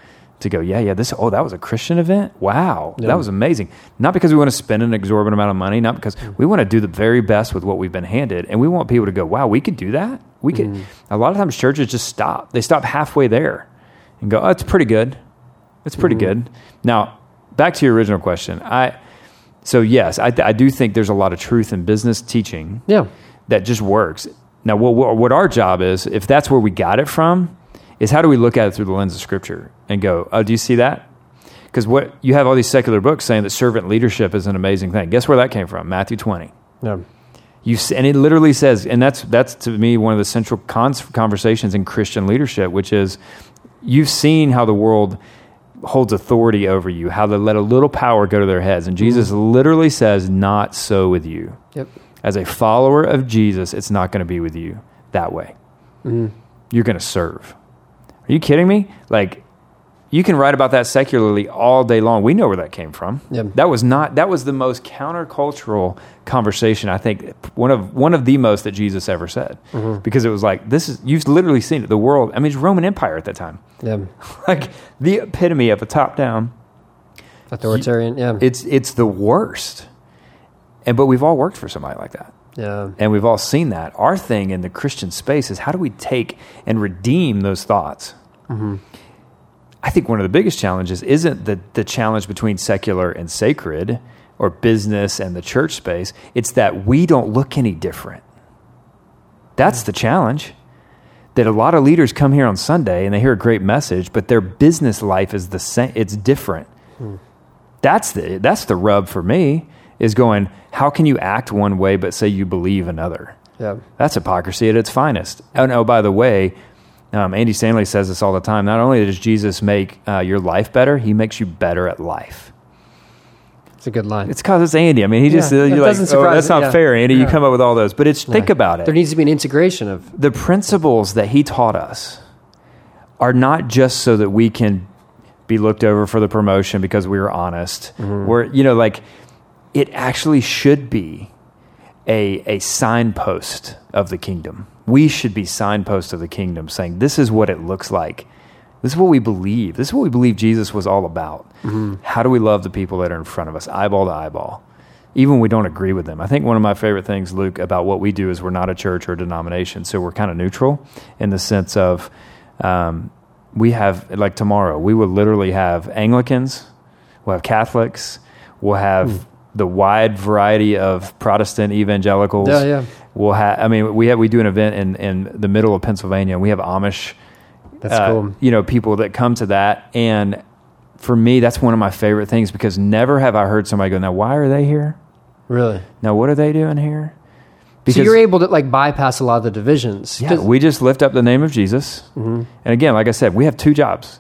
to go, yeah, yeah. This oh, that was a Christian event. Wow, Yeah. that was amazing. Not because we want to spend an exorbitant amount of money, not because mm-hmm. we want to do the very best with what we've been handed, and we want people to go, wow, we could do that. We could. Mm-hmm. A lot of times, churches just stop. They stop halfway there and go, oh, it's pretty good. It's pretty mm-hmm. good. Now, back to your original question. I so yes, I, I do think there's a lot of truth in business teaching yeah, that just works. Now, what, what what our job is, if that's where we got it from, is how do we look at it through the lens of Scripture and go, oh, do you see that? Because what you have all these secular books saying that servant leadership is an amazing thing. Guess where that came from? Matthew 20. yeah, You and it literally says, and that's that's to me one of the central cons- conversations in Christian leadership, which is you've seen how the world holds authority over you, how they let a little power go to their heads, and Jesus mm. literally says, "Not so with you." yep, As a follower of Jesus, it's not going to be with you that way. Mm. You're going to serve. Are you kidding me? Like, you can write about that secularly all day long. We know where that came from. Yeah. That was not. That was the most countercultural conversation I think one of one of the most that Jesus ever said, mm-hmm. because it was like this is you've literally seen it. The world. I mean, it's Roman Empire at that time, yeah. like the epitome of a top down. Authoritarian. Yeah, It's it's the worst. And but we've all worked for somebody like that yeah, and we've all seen that. Our thing in the Christian space is how do we take and redeem those thoughts? Mm-hmm. I think one of the biggest challenges isn't the, the challenge between secular and sacred or business and the church space, it's that we don't look any different. That's the challenge. That a lot of leaders come here on Sunday and they hear a great message, but their business life is the same, it's different. That's the that's the rub for me is going, how can you act one way but say you believe another? yeah. That's hypocrisy at its finest. Oh, no, by the way, um, Andy Stanley says this all the time. Not only does Jesus make uh, your life better, he makes you better at life. It's a good line. It's because it's Andy. I mean, he just, Yeah, uh, you're like, doesn't oh, surprise that's not yeah. fair, Andy. You come up with all those. But it's, think about it. There needs to be an integration of The principles that he taught us are not just so that we can be looked over for the promotion because we were honest. Mm-hmm. We're, you know, like, it actually should be a, a signpost of the kingdom. We should be signposts of the kingdom saying, this is what it looks like. This is what we believe. This is what we believe Jesus was all about. How do we love the people that are in front of us, eyeball to eyeball? Even when we don't agree with them. I think one of my favorite things, Luke, about what we do is we're not a church or a denomination. So we're kind of neutral in the sense of um, we have, like tomorrow, we will literally have Anglicans, we'll have Catholics, we'll have the wide variety of Protestant evangelicals. Yeah, yeah. We'll have. I mean, we have we do an event in in the middle of Pennsylvania. and We have Amish. That's uh, cool. You know, people that come to that, and for me, that's one of my favorite things because never have I heard somebody go, "Now, why are they here? Really. Now, what are they doing here?" so you're able to like bypass a lot of the divisions. Yeah, we just lift up the name of Jesus. Mm-hmm. And again, like I said, we have two jobs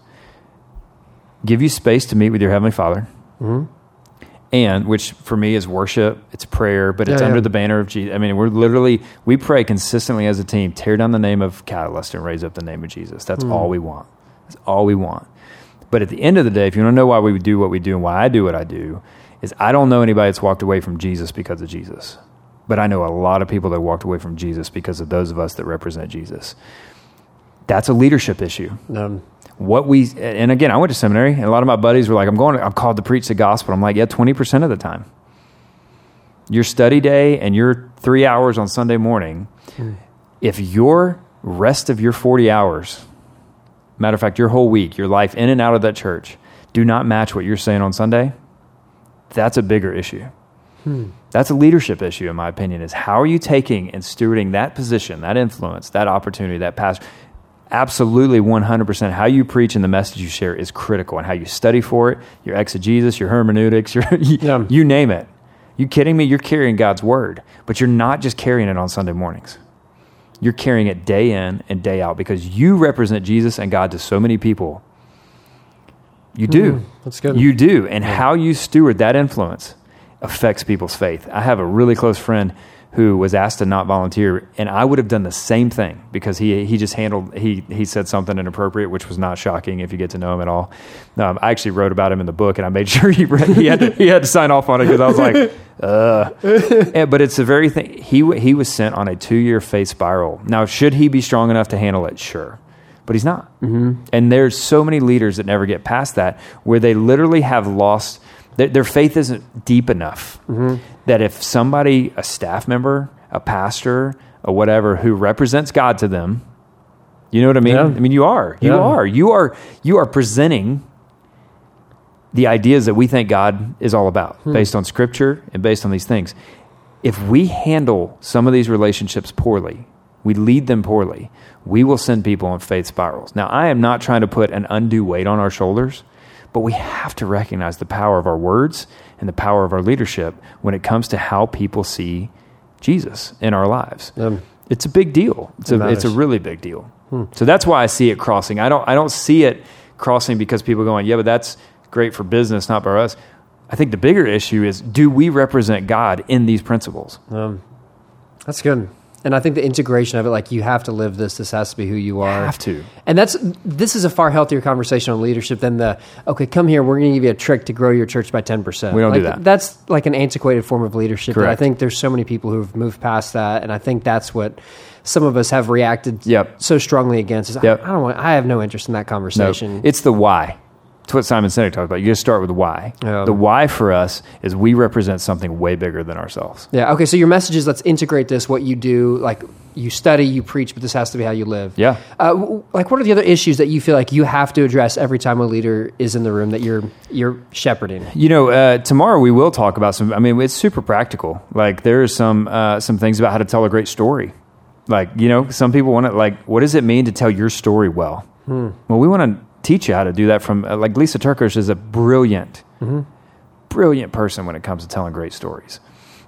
give you space to meet with your Heavenly Father, Mm-hmm. And which for me is worship, it's prayer, but it's Yeah, under yeah. the banner of Jesus. I mean, we're literally, we pray consistently as a team tear down the name of Catalyst and raise up the name of Jesus. That's Hmm. all we want. That's all we want. But at the end of the day, if you want to know why we do what we do and why I do what I do, is I don't know anybody that's walked away from Jesus because of Jesus. But I know a lot of people that walked away from Jesus because of those of us that represent Jesus. That's a leadership issue. Um, What we and again, I went to seminary, and a lot of my buddies were like, "I'm going. I'm called to preach the gospel." I'm like, "Yeah, twenty percent of the time. Your study day and your three hours on Sunday morning. Hmm. If your rest of your forty hours, matter of fact, your whole week, your life in and out of that church, do not match what you're saying on Sunday, that's a bigger issue." Hmm. That's a leadership issue, in my opinion. Is how are you taking and stewarding that position, that influence, that opportunity, that passion? Absolutely, one hundred percent. How you preach and the message you share is critical, and how you study for it, your exegesis, your hermeneutics, your you, Yeah. you name it. You kidding me? You're carrying God's word, but you're not just carrying it on Sunday mornings. You're carrying it day in and day out because you represent Jesus and God to so many people. You do. Mm-hmm. that's good. You do. And how you steward that influence affects people's faith. I have a really close friend who was asked to not volunteer, and I would have done the same thing because he he just handled he he said something inappropriate, which was not shocking if you get to know him at all. Um, I actually wrote about him in the book, and I made sure he read, he had to, he had to sign off on it because I was like, uh. And- but it's the very thing he he was sent on a two year faith spiral. Now, should he be strong enough to handle it? Sure but he's not. Mm-hmm. And there's so many leaders that never get past that, where they literally have lost their, their faith isn't deep enough mm-hmm. that if somebody, a staff member, a pastor, or whatever, who represents God to them, you know what I mean? Yeah. I mean, you are, you Yeah. are, you are, you are presenting the ideas that we think God is all about, hmm. based on Scripture and based on these things. If we handle some of these relationships poorly, we lead them poorly, we will send people on faith spirals. Now, I am not trying to put an undue weight on our shoulders, but we have to recognize the power of our words and the power of our leadership when it comes to how people see Jesus in our lives. Um, It's a big deal. It's It a, it's a really big deal. So that's why I see it crossing. I don't I don't see it crossing because people are going, yeah, but that's great for business, not for us. I think the bigger issue is do we represent God in these principles? um, that's good. And I think the integration of it, like you have to live this. This has to be who you are. Have to. And that's this is a far healthier conversation on leadership than the okay, come here, we're going to give you a trick to grow your church by ten percent. We don't do that. That's like an antiquated form of leadership. that I think there's so many people who've moved past that, and I think that's what some of us have reacted Yep. so strongly against. Is Yep. I, I don't want. I have no interest in that No, conversation. it's the why. It's what Simon Sinek talked about. You just start with why. Yeah. The why for us is we represent something way bigger than ourselves. yeah. Okay. So your message is let's integrate this. What you do, like you study, you preach, but this has to be how you live. Yeah. Uh, w- like, what are the other issues that you feel like you have to address every time a leader is in the room that you're you're shepherding? You know, uh, tomorrow we will talk about some. I mean, it's super practical. Like there are some uh, some things about how to tell a great story. Like you know, some people want to like, what does it mean to tell your story well? Well, we want to teach you how to do that. From uh, like Lysa TerKeurst is a brilliant, brilliant person when it comes to telling great stories.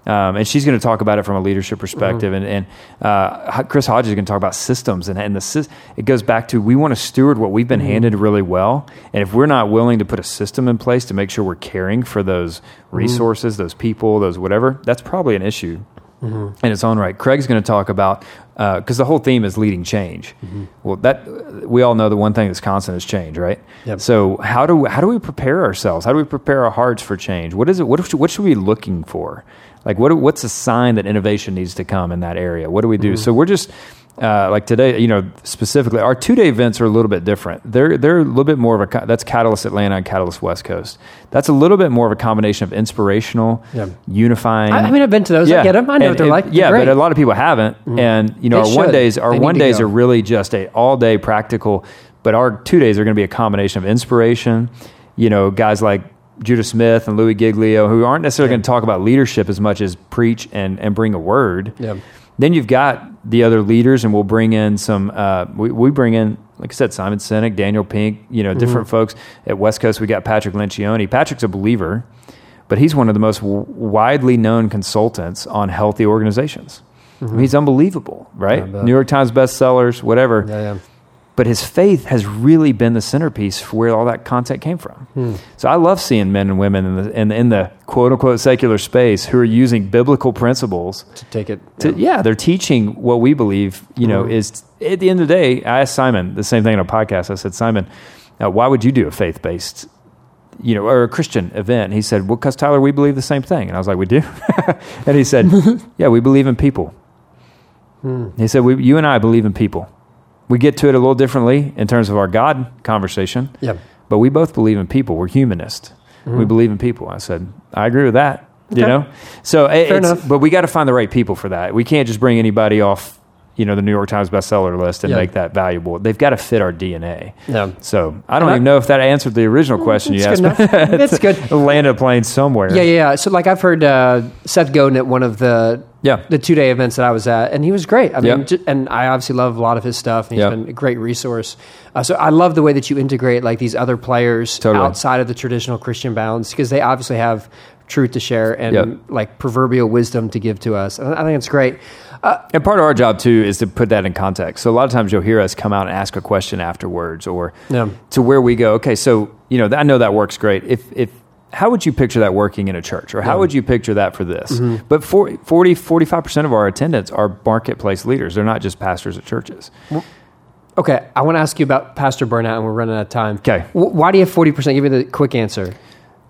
Um, and she's going to talk about it from a leadership perspective. And, and uh, Chris Hodges is going to talk about systems. And, and the, it goes back to we want to steward what we've been handed really well. And if we're not willing to put a system in place to make sure we're caring for those resources, those people, those whatever, that's probably an issue Mm-hmm. in its own right. Craig's going to talk about uh, because the whole theme is leading change. Mm-hmm. Well, that we all know the one thing that's constant is change, right? Yep. So how do we, how do we prepare ourselves? How do we prepare our hearts for change? What is it? What should, what should we be looking for? Like what what's a sign that innovation needs to come in that area? What do we do? Mm-hmm. So we're just uh, like today, you know, specifically, our two day events are a little bit different. They're they're a little bit more of a that's Catalyst Atlanta and Catalyst West Coast. That's a little bit more of a combination of inspirational, Yeah. unifying. I, I mean, I've been to those. I get them. I know And- what they're and- like. They're yeah, great. but a lot of people haven't. And you know, They our one days, our They one days are really just a all day practical. But our two days are going to be a combination of inspiration. You know, guys like Judah Smith and Louis Giglio, who aren't necessarily going to talk about leadership as much as preach and and bring a word. Yeah. Then you've got the other leaders, and we'll bring in some. Uh, we, we bring in, like I said, Simon Sinek, Daniel Pink, you know, different Mm-hmm. folks. At West Coast, we got Patrick Lencioni. Patrick's a believer, but he's one of the most w- widely known consultants on healthy organizations. I mean, he's unbelievable, right? Mm-hmm. New York Times bestsellers, whatever. Yeah, yeah. But his faith has really been the centerpiece for where all that content came from. Hmm. So I love seeing men and women in the, in, in the quote unquote secular space who are using biblical principles To take it. to, yeah. they're teaching what we believe, you know, Mhm. is at the end of the day, I asked Simon the same thing in a podcast. I said, Simon, uh, why would you do a faith based, you know, or a Christian event? He said, well, because Tyler, we believe the same thing. And I was like, we do? and he said, yeah, we believe in people. Hmm. He said, we, you and I believe in people. We get to it a little differently in terms of our God conversation, Yeah. but we both believe in people. We're humanists. We believe in people. I said, I agree with that. You know, so it- Fair it's, enough. but we got to find the right people for that. We can't just bring anybody off, you know the New York Times bestseller list and Yeah. make that valuable. They've got to fit our DNA. Yeah. So I don't And I- even know if that answered the original question you asked. It's good. Land a plane somewhere. Yeah, yeah, yeah. So like I've heard uh, Seth Godin at one of the Yeah. the two day events that I was at, and he was great. I mean, Yeah. ju- and I obviously love a lot of his stuff. And he's Yeah. been a great resource. Uh, so I love the way that you integrate like these other players Totally. outside of the traditional Christian bounds because they obviously have truth to share and like proverbial wisdom to give to us. And I think it's great. And part of our job too is to put that in context. So a lot of times you'll hear us come out and ask a question afterwards, or to where we go. Okay, so you know I know that works great. If if how would you picture that working in a church, or how would you picture that for this? Mm-hmm. But 40, 40 45 percent of our attendants are marketplace leaders. They're not just pastors at churches. Okay, I want to ask you about pastor burnout, and we're running out of time. Okay. W- why do you have forty percent? Give me the quick answer.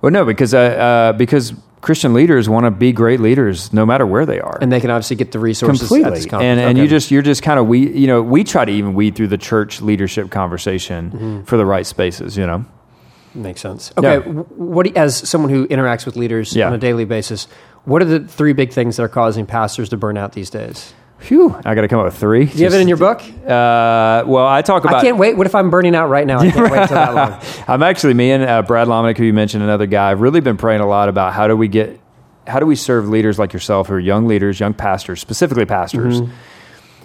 Well, no, because uh, uh, because Christian leaders want to be great leaders no matter where they are. And they can obviously get the resources completely and and Okay. you just you're just kind of we you know we try to even weed through the church leadership conversation Mm-hmm. for the right spaces you know Makes sense. Okay, Yeah. what as someone who interacts with leaders Yeah. on a daily basis, what are the three big things that are causing pastors to burn out these days? Phew, I got to come up with three. Do you have it in your book? Uh, well, I talk about. I can't wait. What if I'm burning out right now? I can't wait till that long. I'm actually me and uh, Brad Lomenick, who you mentioned, another guy. I've really been praying a lot about how do we get, how do we serve leaders like yourself, who are young leaders, young pastors, specifically pastors. Mm-hmm.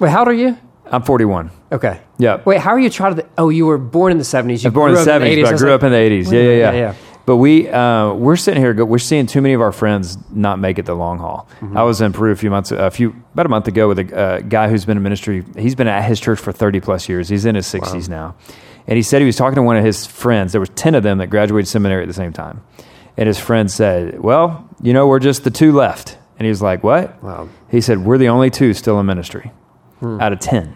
Wait, how old are you? I'm 41. Okay. Yeah. Wait, how are you trying to? Oh, you were born in the 70s. You I was born in the up 70s, 80s. but I grew like, up in the 80s. Yeah, yeah, yeah. Yeah, yeah. But we uh, we're sitting here. We're seeing too many of our friends not make it the long haul. Mm-hmm. I was in Peru a few months, a few about a month ago with a uh, guy who's been in ministry. He's been at his church for 30 plus years. He's in his 60s now, and he said he was talking to one of his friends. There was 10 of them that graduated seminary at the same time, and his friend said, "Well, you know, we're just the two left." And he was like, "What?" Wow. He said, "We're the only two still in ministry out of 10."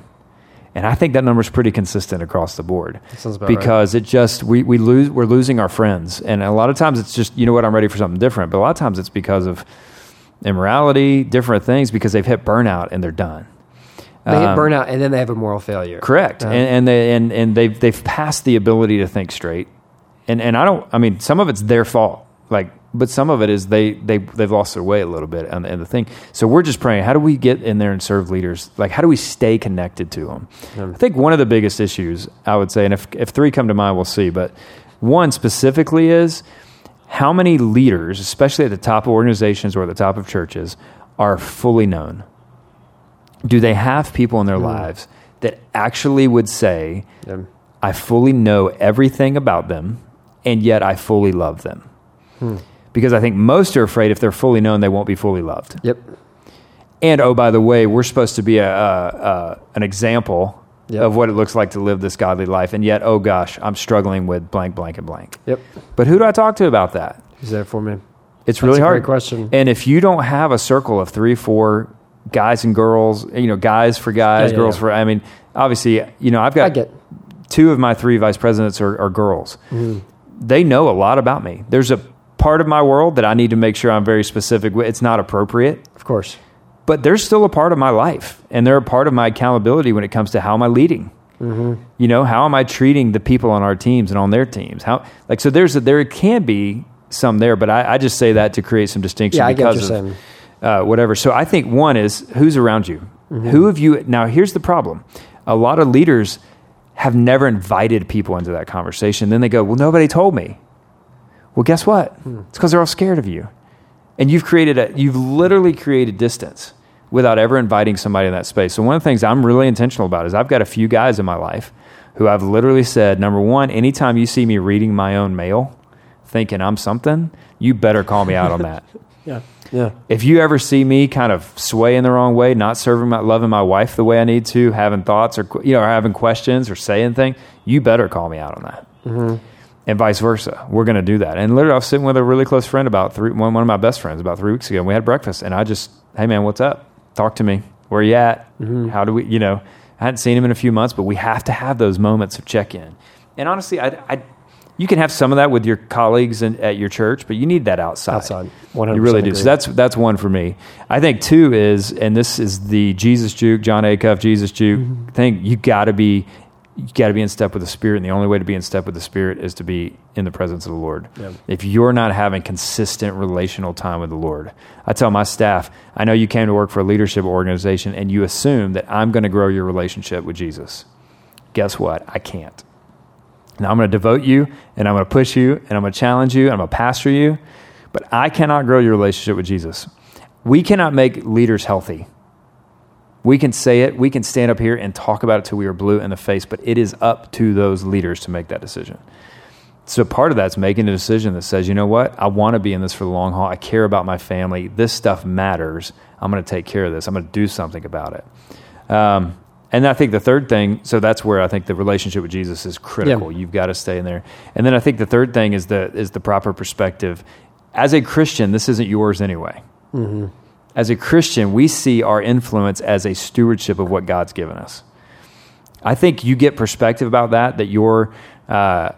And I think that number is pretty consistent across the board about right. because it just we, we lose we're losing our friends, and a lot of times it's just you know what I'm ready for something different, but a lot of times it's because of immorality, different things because they've hit burnout and they're done. They hit Um, burnout and then they have a moral failure. Correct, Uh, and, and they and, and they've they've passed the ability to think straight, and and I don't. I mean, some of it's their fault, like, but some of it is they they they've lost their way a little bit, and, and the thing. So we're just praying. How do we get in there and serve leaders? Like, how do we stay connected to them? I think one of the biggest issues I would say, and if if three come to mind, we'll see. But one specifically is how many leaders, especially at the top of organizations or at the top of churches, are fully known do they have people in their hmm. lives that actually would say, Yeah. I fully know everything about them, and yet I fully love them? Hmm. Because I think most are afraid if they're fully known, they won't be fully loved. Yep. And oh, by the way, we're supposed to be a, a, a an example Yep. of what it looks like to live this godly life, and yet, oh gosh, I'm struggling with blank, blank, and blank. Yep. But who do I talk to about that? Is there for me? It's That's really a hard. great question. And if you don't have a circle of three, four guys and girls, you know, guys for guys, Yeah, yeah, girls yeah. for, I mean, obviously, you know, I've got I get. two of my three vice presidents are, are girls. Mm-hmm. They know a lot about me. There's a part of my world that I need to make sure I'm very specific with. It's not appropriate, Of course. but they're still a part of my life. And they're a part of my accountability when it comes to how am I leading? Mm-hmm. You know, how am I treating the people on our teams and on their teams? How, like, so there's a, there can be some there, but I, I just say that to create some distinction Yeah, I get what because of uh, whatever. So I think one is who's around you. Mm-hmm. Who have you? Now here's the problem: a lot of leaders have never invited people into that conversation. Then they go, "Well, nobody told me." Well, guess what? Hmm. It's because they're all scared of you, and you've created a you've literally created distance without ever inviting somebody in that space. So one of the things I'm really intentional about is I've got a few guys in my life who I've literally said, number one, anytime you see me reading my own mail, thinking I'm something, you better call me out on that. Yeah. Yeah. if you ever see me kind of sway in the wrong way, not serving my loving my wife the way I need to, having thoughts or you know, or having questions or saying things, you better call me out on that. And vice versa. We're going to do that. And literally, I was sitting with a really close friend about three, one, one of my best friends about three weeks ago. And we had breakfast, and I just, hey man, what's up? Talk to me. Where you at? How do we? You know, I hadn't seen him in a few months, but we have to have those moments of check in. And honestly, I, I, you can have some of that with your colleagues in, at your church, but you need that outside. Outside. You 100% really do. agree. So that's that's one for me. I think two is, and this is the Jesus juke, Jon Acuff, Jesus juke Mm-hmm. thing. You got to be you got to be in step with the Spirit, and the only way to be in step with the Spirit is to be in the presence of the Lord. Yeah. If you're not having consistent relational time with the Lord, I tell my staff, I know you came to work for a leadership organization and you assume that I'm going to grow your relationship with Jesus. Guess what? I can't. Now I'm going to devote you and I'm going to push you and I'm going to challenge you and I'm going to pastor you, but I cannot grow your relationship with Jesus. We cannot make leaders healthy. We can say it, we can stand up here and talk about it till we are blue in the face, but it is up to those leaders to make that decision. So part of that's making a decision that says, you know what, I want to be in this for the long haul. I care about my family. This stuff matters. I'm going to take care of this. I'm going to do something about it. Um, and I think the third thing, so that's where I think the relationship with Jesus is critical. Yeah. You've got to stay in there. And then I think the third thing is the is the proper perspective. As a Christian, this isn't yours anyway. As a Christian, we see our influence as a stewardship of what God's given us. I think you get perspective about that. That you're uh,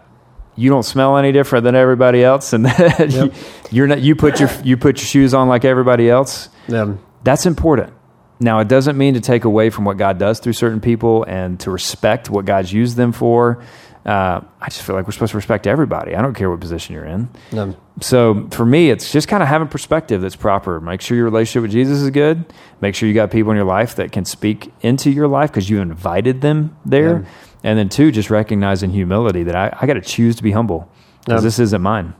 you don't smell any different than everybody else, and that Yep. you're not. You put your you put your shoes on like everybody else. Yeah. That's important. Now, it doesn't mean to take away from what God does through certain people and to respect what God's used them for. Uh, I just feel like we're supposed to respect everybody. I don't care what position you're in. Yeah. So for me, it's just kind of having perspective that's proper. Make sure your relationship with Jesus is good. Make sure you got people in your life that can speak into your life because you invited them there. And then two, just recognizing humility that I, I got to choose to be humble because this isn't mine.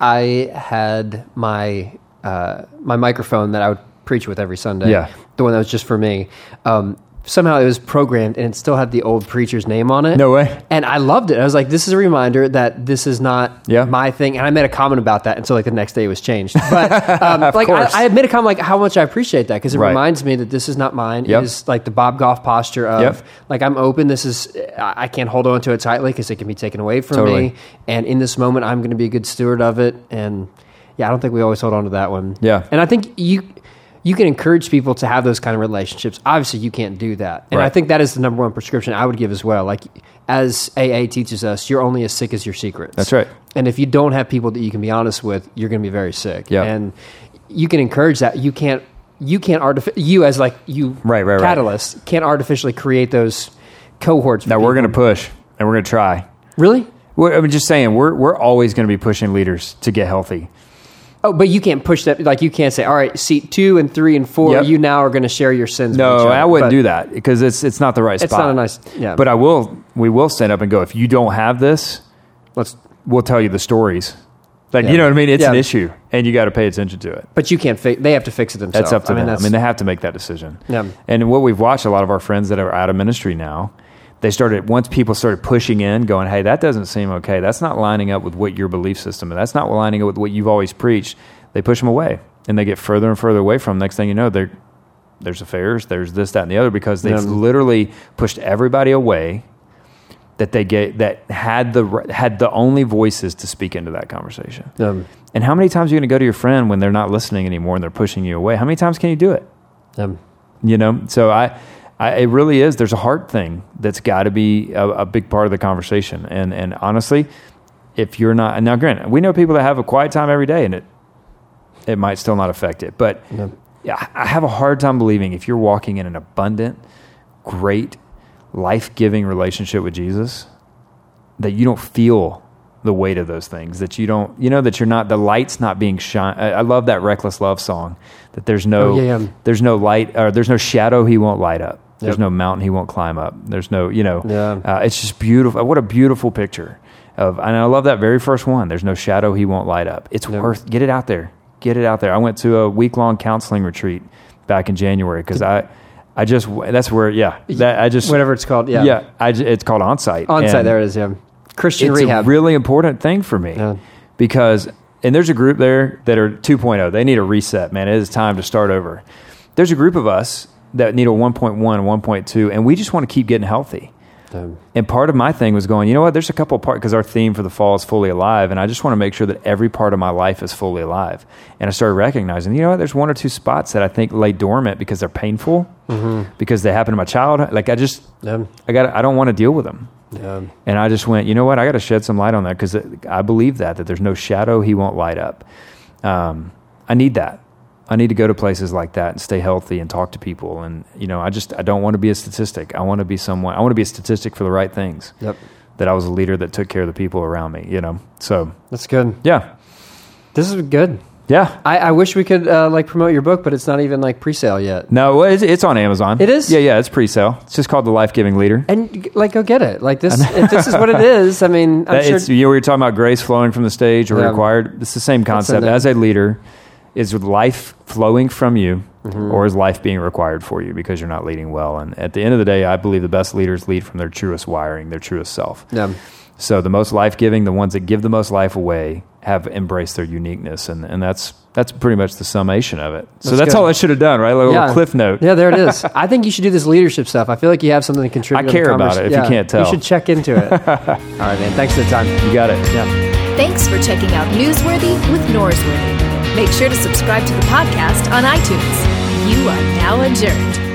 I had my uh, my microphone that I would preach with every Sunday. Yeah. the one that was just for me. Um, somehow it was programmed, and it still had the old preacher's name on it. No way. And I loved it. I was like, "This is a reminder that this is not Yeah. my thing." And I made a comment about that until like the next day it was changed. But um, like. I, I made a comment like how much I appreciate that because it Right. reminds me that this is not mine. Yep. It is like the Bob Goff posture of Yep. like I'm open. This is I I can't hold on to it tightly because it can be taken away from Totally. me. And in this moment, I'm going to be a good steward of it. And yeah, I don't think we always hold on to that one. Yeah. And I think you you can encourage people to have those kind of relationships. Obviously, you can't do that. And I think that is the number one prescription I would give as well. Like as AA teaches us, you're only as sick as your secrets. That's right. And if you don't have people that you can be honest with, you're going to be very sick. Yeah. And you can encourage that. You can't you can't artific- you as like you Right, right, right. catalyst can't artificially create those cohorts. Now we're going to push and we're going to try. really. We're, I'm just saying, we're, we're always going to be pushing leaders to get healthy. Oh, but you can't push that. Like you can't say, "All right, seat two and three and four, Yep. you now are going to share your sins." with No, other." I wouldn't do that because it's it's not the right It's spot. It's not a nice. Yeah, But I will. We will stand up and go. If you don't have this, let's. we'll tell you the stories. Like Yeah. you know what I mean? It's an issue, and you got to pay attention to it. But you can't. Fi- they have to fix it themselves. That's up to I them. that's, I mean, they have to make that decision. Yeah. And what we've watched, a lot of our friends that are out of ministry now, they started once people started pushing in, going, "Hey, that doesn't seem okay. That's not lining up with what your belief system, and that's not lining up with what you've always preached." They push them away, and they get further and further away from. 'em. Next thing you know, they're there's affairs, there's this, that, and the other, because they've Yeah. literally pushed everybody away that they get that had the had the only voices to speak into that conversation. um, And how many times are you going to go to your friend when they're not listening anymore and they're pushing you away? How many times can you do it? um, You know, so I, I it really is. There's a heart thing that's got to be a, a big part of the conversation. And and honestly, if you're not and now, granted, we know people that have a quiet time every day, and it it might still not affect it. But Yeah. I have a hard time believing if you're walking in an abundant, great, life giving relationship with Jesus, that you don't feel the weight of those things. That you don't, you know, that you're not the light's not being shine. I, I love that reckless love song. That there's no, Oh, yeah, yeah. there's no light, or there's no shadow he won't light up. There's Yep. no mountain he won't climb up. There's no, you know, Yeah. uh, it's just beautiful. What a beautiful picture of, and I love that very first one. There's no shadow he won't light up. It's Yep. worth get it out there, get it out there. I went to a week long counseling retreat back in January because I, I just that's where yeah that I just whatever it's called. Yeah, yeah I it's called onsite On-site, And there it is. Yeah, Christian It's rehab. a really important thing for me Yeah. because and there's a group there that are 2.0. They need a reset, man. It is time to start over. There's a group of us that need a 1.1, 1.2, and we just want to keep getting healthy. Um, And part of my thing was going, you know what? There's a couple of parts because our theme for the fall is fully alive, and I just want to make sure that every part of my life is fully alive. And I started recognizing, you know what? There's one or two spots that I think lay dormant because they're painful, because they happened to my childhood. Like I just, I got, I don't want to deal with them. And I just went, you know what? I got to shed some light on that because I believe that that there's no shadow he won't light up. Um, I need that. I need to go to places like that and stay healthy and talk to people. And you know, I just I don't want to be a statistic. I want to be someone. I want to be a statistic for the right things. Yep. That I was a leader that took care of the people around me. You know. So That's good. yeah, This is good. yeah. I, I wish we could uh, like promote your book, but it's not even like pre-sale yet. No, it's, it's on Amazon. It is? Yeah, yeah. It's pre-sale. It's just called The Life Giving Leader. And like, go get it. Like this, if this is what it is, I mean, I'm That- sure. it's, you know, we were talking about grace flowing from the stage or Yeah. required. It's the same concept. As a leader, is life flowing from you, Mm-hmm. or is life being required for you because you're not leading well? And at the end of the day, I believe the best leaders lead from their truest wiring, their truest self. yeah. So the most life giving, the ones that give the most life away, have embraced their uniqueness, and and that's that's pretty much the summation of it. So That's that's good. all I should have done, right? Like a Yeah. little cliff note. Yeah, there it is. I think you should do this leadership stuff. I feel like you have something to contribute. I to the care about it, if you can't tell. You should check into it. All right, man. Thanks for the time. You got it. Yeah. Thanks for checking out Newsworthy with Norsworthy. Make sure to subscribe to the podcast on iTunes. You are now adjourned.